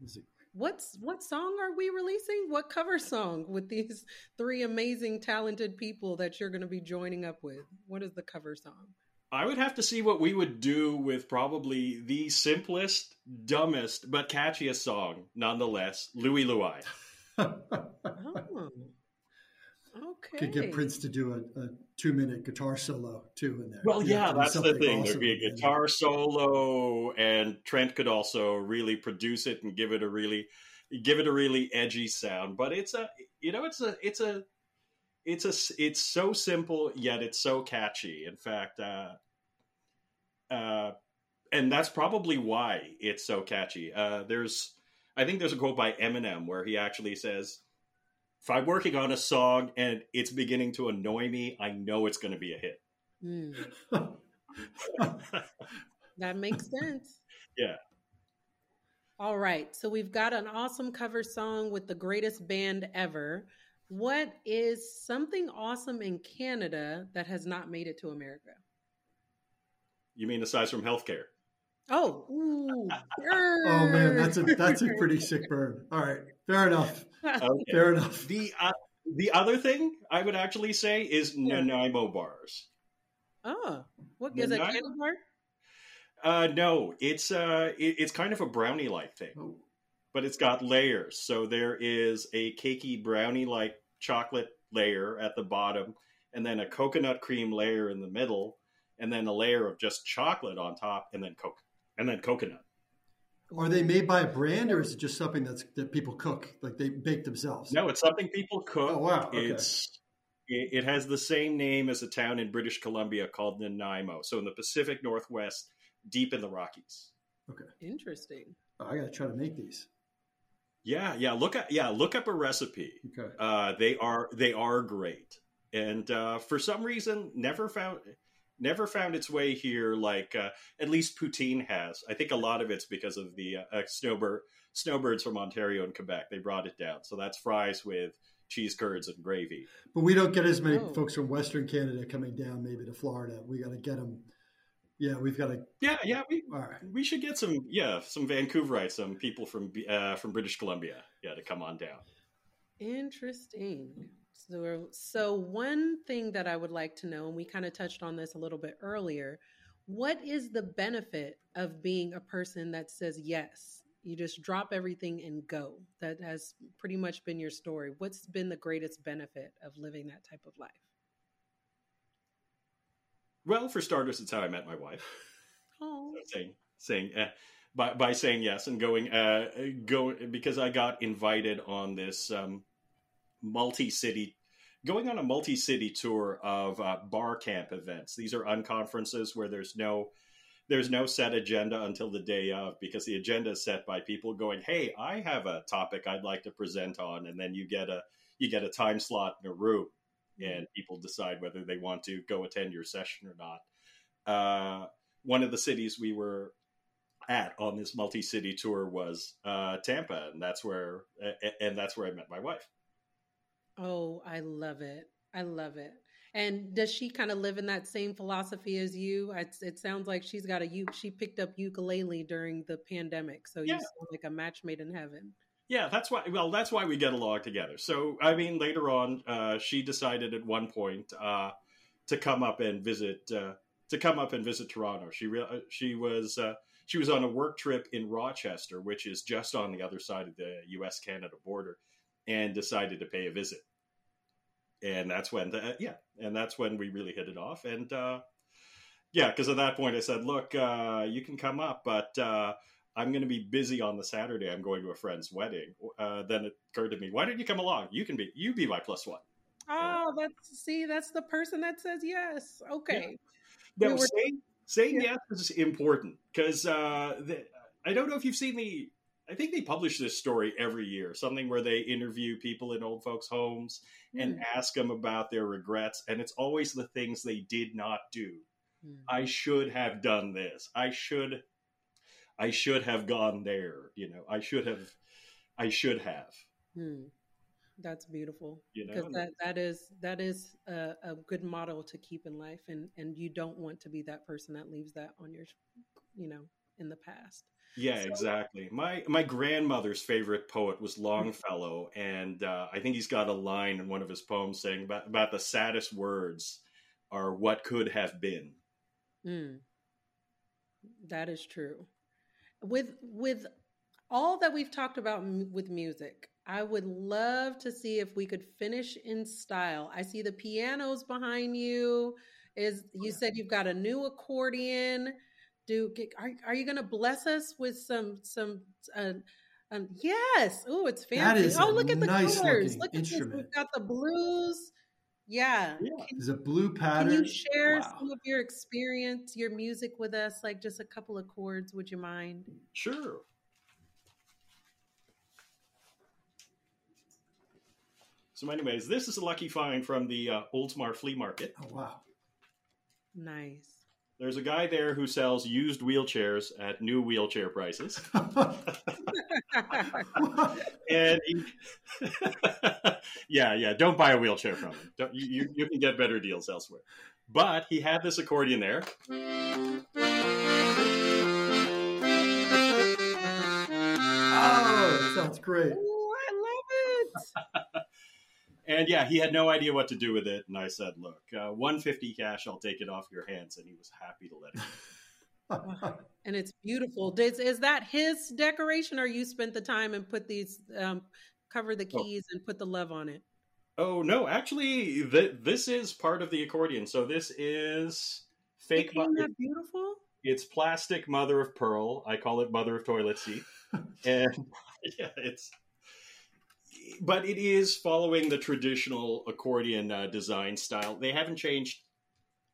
Speaker 3: Yeah. What's what song are we releasing? What cover song with these three amazing, talented people that you're going to be joining up with? What is the cover song?
Speaker 4: I would have to see what we would do with probably the simplest, dumbest, but catchiest song, nonetheless, Louie Louie. oh.
Speaker 2: Okay. Could get Prince to do a, a, two minute guitar solo too in there.
Speaker 4: Well, yeah, yeah that's the thing. Awesome There'd be a guitar solo, and Trent could also really produce it and give it a really give it a really edgy sound. But it's a you know it's a it's a it's a it's so simple yet it's so catchy. In fact, uh, uh, and that's probably why it's so catchy. Uh, there's I think there's a quote by Eminem where he actually says if I'm working on a song and it's beginning to annoy me, I know it's going to be a hit. Mm.
Speaker 3: that makes sense.
Speaker 4: Yeah.
Speaker 3: All right. So we've got an awesome cover song with the greatest band ever. What is something awesome in Canada that has not made it to America?
Speaker 4: You mean aside from healthcare?
Speaker 3: Oh, ooh,
Speaker 2: oh man, that's a that's a pretty sick burn. All right, fair enough. Okay. Fair enough.
Speaker 4: The uh, the other thing I would actually say is yeah. Nanaimo bars.
Speaker 3: Oh, what is Nanaimo? a candy bar?
Speaker 4: Uh, no, it's uh, it, it's kind of a brownie like thing, oh. but it's got layers. So there is a cakey brownie like chocolate layer at the bottom, and then a coconut cream layer in the middle, and then a layer of just chocolate on top, and then coke, and then coconut.
Speaker 2: Are they made by a brand, or is it just something that's that people cook, like they bake themselves?
Speaker 4: No, it's something people cook.
Speaker 2: Oh wow! Okay.
Speaker 4: It's it, it has the same name as a town in British Columbia called Nanaimo. So in the Pacific Northwest, deep in the Rockies.
Speaker 2: Okay,
Speaker 3: interesting.
Speaker 2: Oh, I got to try to make these.
Speaker 4: Yeah, yeah. Look at yeah, look up a recipe.
Speaker 2: Okay.
Speaker 4: Uh, they are they are great, and uh, for some reason, never found never found its way here like uh, at least poutine has. I think a lot of it's because of the uh, snowbird snowbirds from Ontario and Quebec. They brought it down, so that's fries with cheese curds and gravy.
Speaker 2: But we don't get as many oh. folks from Western Canada coming down, maybe to Florida. We got to get them. Yeah, we've got to.
Speaker 4: Yeah, yeah, we right. we should get some. Yeah, some Vancouverites, some people from uh, from British Columbia. Yeah, to come on down.
Speaker 3: Interesting. So, so one thing that I would like to know, and we kind of touched on this a little bit earlier, what is the benefit of being a person that says yes? You just drop everything and go. That has pretty much been your story. What's been the greatest benefit of living that type of life?
Speaker 4: Well, for starters, it's how I met my wife.
Speaker 3: Oh,
Speaker 4: so saying saying uh, by by saying yes and going uh, go because I got invited on this um, multi-city going on a multi-city tour of uh, bar camp events. These are unconferences where there's no there's no set agenda until the day of because the agenda is set by people going, "Hey, I have a topic I'd like to present on," and then you get a you get a time slot in a room, and people decide whether they want to go attend your session or not. Uh, one of the cities we were at on this multi-city tour was uh, Tampa, and that's where and that's where I met my wife.
Speaker 3: Oh, I love it. I love it. And does she kind of live in that same philosophy as you? It, it sounds like she's got a you. She picked up ukulele during the pandemic, so yeah. you sound like a match made in heaven.
Speaker 4: Yeah, that's why. Well, that's why we get along together. So, I mean, later on, uh, she decided at one point uh, to come up and visit. Uh, to come up and visit Toronto. She re- uh, she was uh, she was on a work trip in Rochester, which is just on the other side of the U.S. Canada border, and decided to pay a visit and that's when the, yeah and that's when we really hit it off. And uh, yeah because at that point i said look uh, you can come up but uh, i'm going to be busy on the saturday i'm going to a friend's wedding. Uh, then it occurred to me why don't you come along? You can be you be my plus one.
Speaker 3: Oh that's see that's the person that says yes. Okay.
Speaker 4: Yeah. no, we were, saying, saying yeah. yes is important because uh, i don't know if you've seen the I think they publish this story every year, something where they interview people in old folks' homes mm. and hmm. ask them about their regrets. And it's always the things they did not do. Mm. I should have done this. I should. I should have gone there. You know, I should have, I should have.
Speaker 3: Hmm. That's beautiful.
Speaker 4: You know,
Speaker 3: because that, that is that is a, a, good model to keep in life, and and you don't want to be that person that leaves that on your, you know, in the past.
Speaker 4: Yeah, so, exactly. My my grandmother's favorite poet was Longfellow, and uh, I think he's got a line in one of his poems saying about about the saddest words are what could have been.
Speaker 3: Mm. That is true. With with all that we've talked about m- with music, I would love to see if we could finish in style. I see the pianos behind you. Is you said you've got a new accordion? Do are are you going to bless us with some some? Uh, um, yes. Oh, it's fancy. oh, look at the nice colors. Look at this. We've got the blues. Yeah.
Speaker 2: yeah. There's a blue pattern.
Speaker 3: Can you share wow. some of your experience, your music with us? Like just a couple of chords, would you mind?
Speaker 4: Sure. So, anyways, this is a lucky find from the uh, Oldsmar Flea Market.
Speaker 2: Oh, wow.
Speaker 3: Nice.
Speaker 4: There's a guy there who sells used wheelchairs at new wheelchair prices. and he, yeah, yeah, don't buy a wheelchair from him. Don't, you, you can get better deals elsewhere. But he had this accordion there.
Speaker 2: Oh, sounds great.
Speaker 3: Ooh, I love it.
Speaker 4: And yeah, he had no idea what to do with it. And I said, "Look, uh, 150 cash, I'll take it off your hands." And he was happy to let
Speaker 3: it. and it's beautiful. Is, is that his decoration, or you spent the time and put these, um, cover the oh. keys oh. and put the love on it?
Speaker 4: Oh no, actually, th- this is part of the accordion. So this is fake.
Speaker 3: Isn't that beautiful?
Speaker 4: It's plastic mother of pearl. I call it mother of toilet seat, and yeah, it's but it is following the traditional accordion uh, design style. They haven't changed.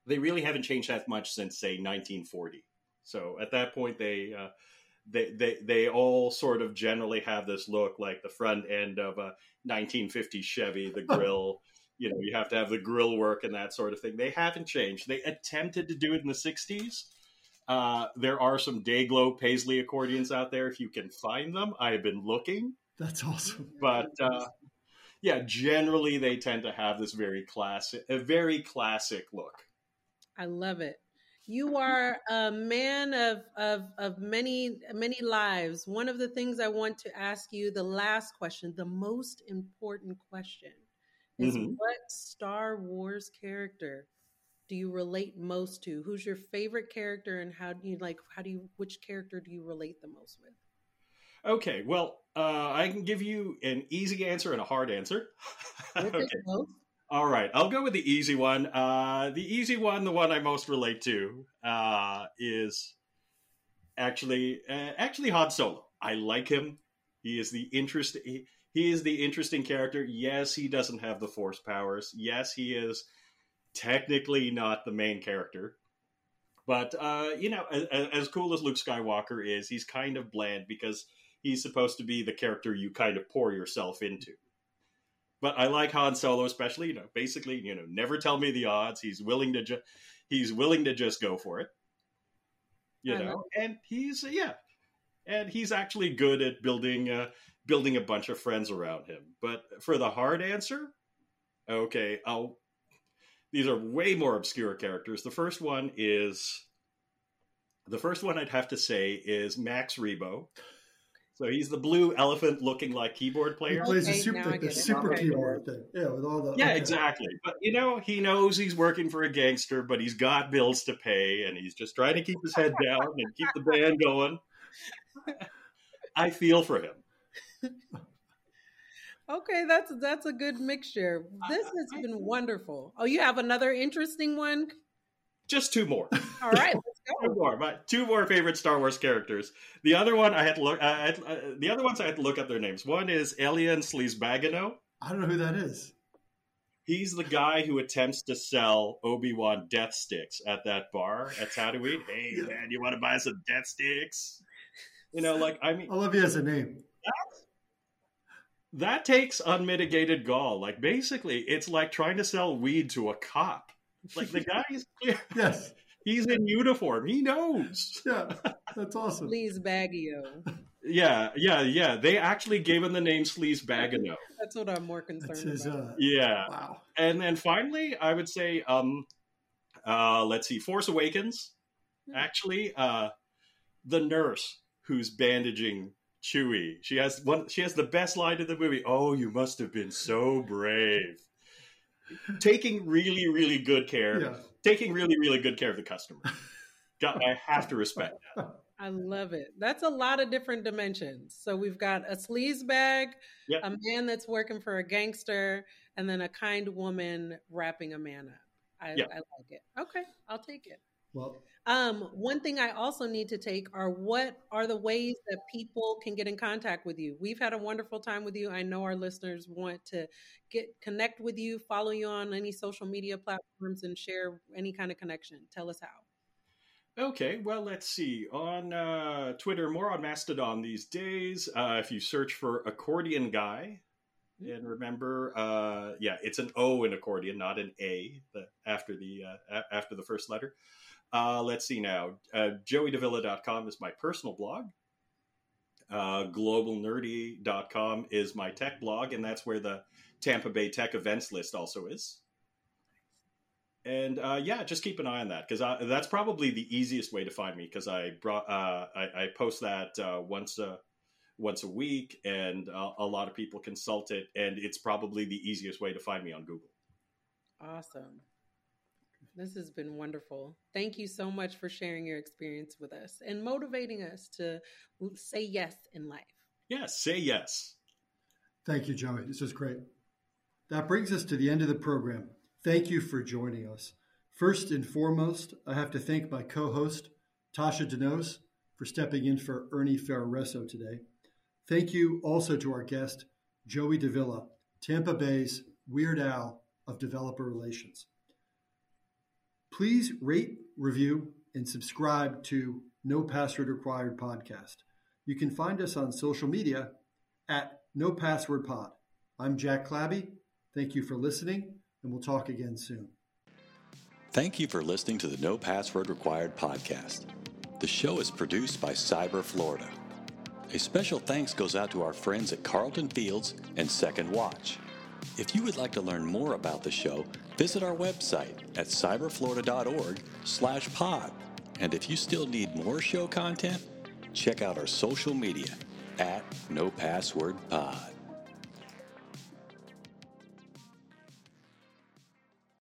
Speaker 4: They really haven't changed that much since say 1940. So at that point, they uh, they they they all sort of generally have this look like the front end of a 1950 Chevy, the grill. you know, you have to have the grill work and that sort of thing. They haven't changed. They attempted to do it in the 60s. Uh, there are some Day-Glo Paisley accordions out there if you can find them. I have been looking.
Speaker 2: That's awesome.
Speaker 4: But uh, yeah, generally they tend to have this very classic, a very classic look.
Speaker 3: I love it. You are a man of, of, of many, many lives. One of the things I want to ask you, the last question, the most important question, is mm-hmm. what Star Wars character do you relate most to? Who's your favorite character, and how do you like? How do you? Which character do you relate the most with?
Speaker 4: Okay, well, uh, I can give you an easy answer and a hard answer. okay. All right, I'll go with the easy one. Uh, the easy one, the one I most relate to, uh, is actually uh, actually Han Solo. I like him. He is the interest. He, he is the interesting character. Yes, he doesn't have the Force powers. Yes, he is technically not the main character. But uh, you know, as, as cool as Luke Skywalker is, he's kind of bland because he's supposed to be the character you kind of pour yourself into. But I like Han Solo, especially. You know, basically, you know, never tell me the odds. He's willing to just he's willing to just go for it. You I know, and he's yeah, and he's actually good at building uh, building a bunch of friends around him. But for the hard answer, okay, I'll. These are way more obscure characters. The first one is the first one I'd have to say is Max Rebo. So he's the blue elephant looking like keyboard player.
Speaker 2: He plays okay, the super, the, the super okay. keyboard thing. Yeah, with all the.
Speaker 4: Yeah, okay. exactly. But you know, he knows he's working for a gangster, but he's got bills to pay, and he's just trying to keep his head down and keep the band going. I feel for him.
Speaker 3: Okay, that's that's a good mixture. This has been wonderful. Oh, you have another interesting one?
Speaker 4: Just two more.
Speaker 3: All right, let's
Speaker 4: go. Two more. My two more favorite Star Wars characters. The other one I had to look. I uh, the other ones I had to look up their names. One is Elan Sleazebaggano.
Speaker 2: I don't know who that is.
Speaker 4: He's the guy who attempts to sell Obi Wan death sticks at that bar at Tatooine. Hey yeah. man, you want to buy some death sticks? You know, like I mean,
Speaker 2: I love you as a name.
Speaker 4: That, that takes unmitigated gall. Like basically, it's like trying to sell weed to a cop. Like the guy is clear.
Speaker 2: yes.
Speaker 4: He's in uniform. He knows.
Speaker 2: Yeah, that's awesome.
Speaker 3: Sleaze Baggio.
Speaker 4: Yeah, yeah, yeah. They actually gave him the name Sleazebaggano.
Speaker 3: That's what I'm more concerned his, about. Uh,
Speaker 4: yeah. Wow. And then finally, I would say, um, uh, let's see, Force Awakens. Hmm. Actually, uh, the nurse who's bandaging Chewie. She has one. She has the best line in the movie. Oh, you must have been so brave. Taking really, really good care. Yeah. Taking really, really good care of the customer. I have to respect that.
Speaker 3: I love it. That's a lot of different dimensions. So we've got a sleaze bag, yep. a man that's working for a gangster, and then a kind woman wrapping a man up. I, yep. I like it. Okay, I'll take it. Well, um, one thing I also need to take are what are the ways that people can get in contact with you? We've had a wonderful time with you. I know our listeners want to get connect with you, follow you on any social media platforms, and share any kind of connection. Tell us how.
Speaker 4: Okay, well, let's see. On uh, Twitter, more on Mastodon these days. Uh, if you search for accordion guy, mm-hmm. and remember, uh, yeah, it's an O in accordion, not an A after the uh, after the first letter. Uh, let's see now. Uh, JoeyDeVilla.com is my personal blog. Uh, globalnerdy.com is my tech blog, and that's where the Tampa Bay Tech events list also is and uh, yeah, just keep an eye on that because that's probably the easiest way to find me because I brought uh, I, I, post that uh, once a once a week, and a lot of people consult it, and it's probably the easiest way to find me on Google.
Speaker 3: Awesome. This has been wonderful. Thank you so much for sharing your experience with us and motivating us to say yes in life.
Speaker 4: Yes, say yes.
Speaker 2: Thank you, Joey. This is great. That brings us to the end of the program. Thank you for joining us. First and foremost, I have to thank my co host, Tasha Denos, for stepping in for Ernie Ferraresso today. Thank you also to our guest, Joey deVilla, Tampa Bay's Weird Al of Developer Relations. Please rate, review, and subscribe to No Password Required podcast. You can find us on social media at No Password Pod. I'm Jack Clabby. Thank you for listening and we'll talk again soon.
Speaker 1: Thank you for listening to the No Password Required podcast. The show is produced by Cyber Florida. A special thanks goes out to our friends at Carlton Fields and Second Watch. If you would like to learn more about the show, visit our website at cyberflorida.org slash pod. And if you still need more show content, check out our social media at No Password Pod.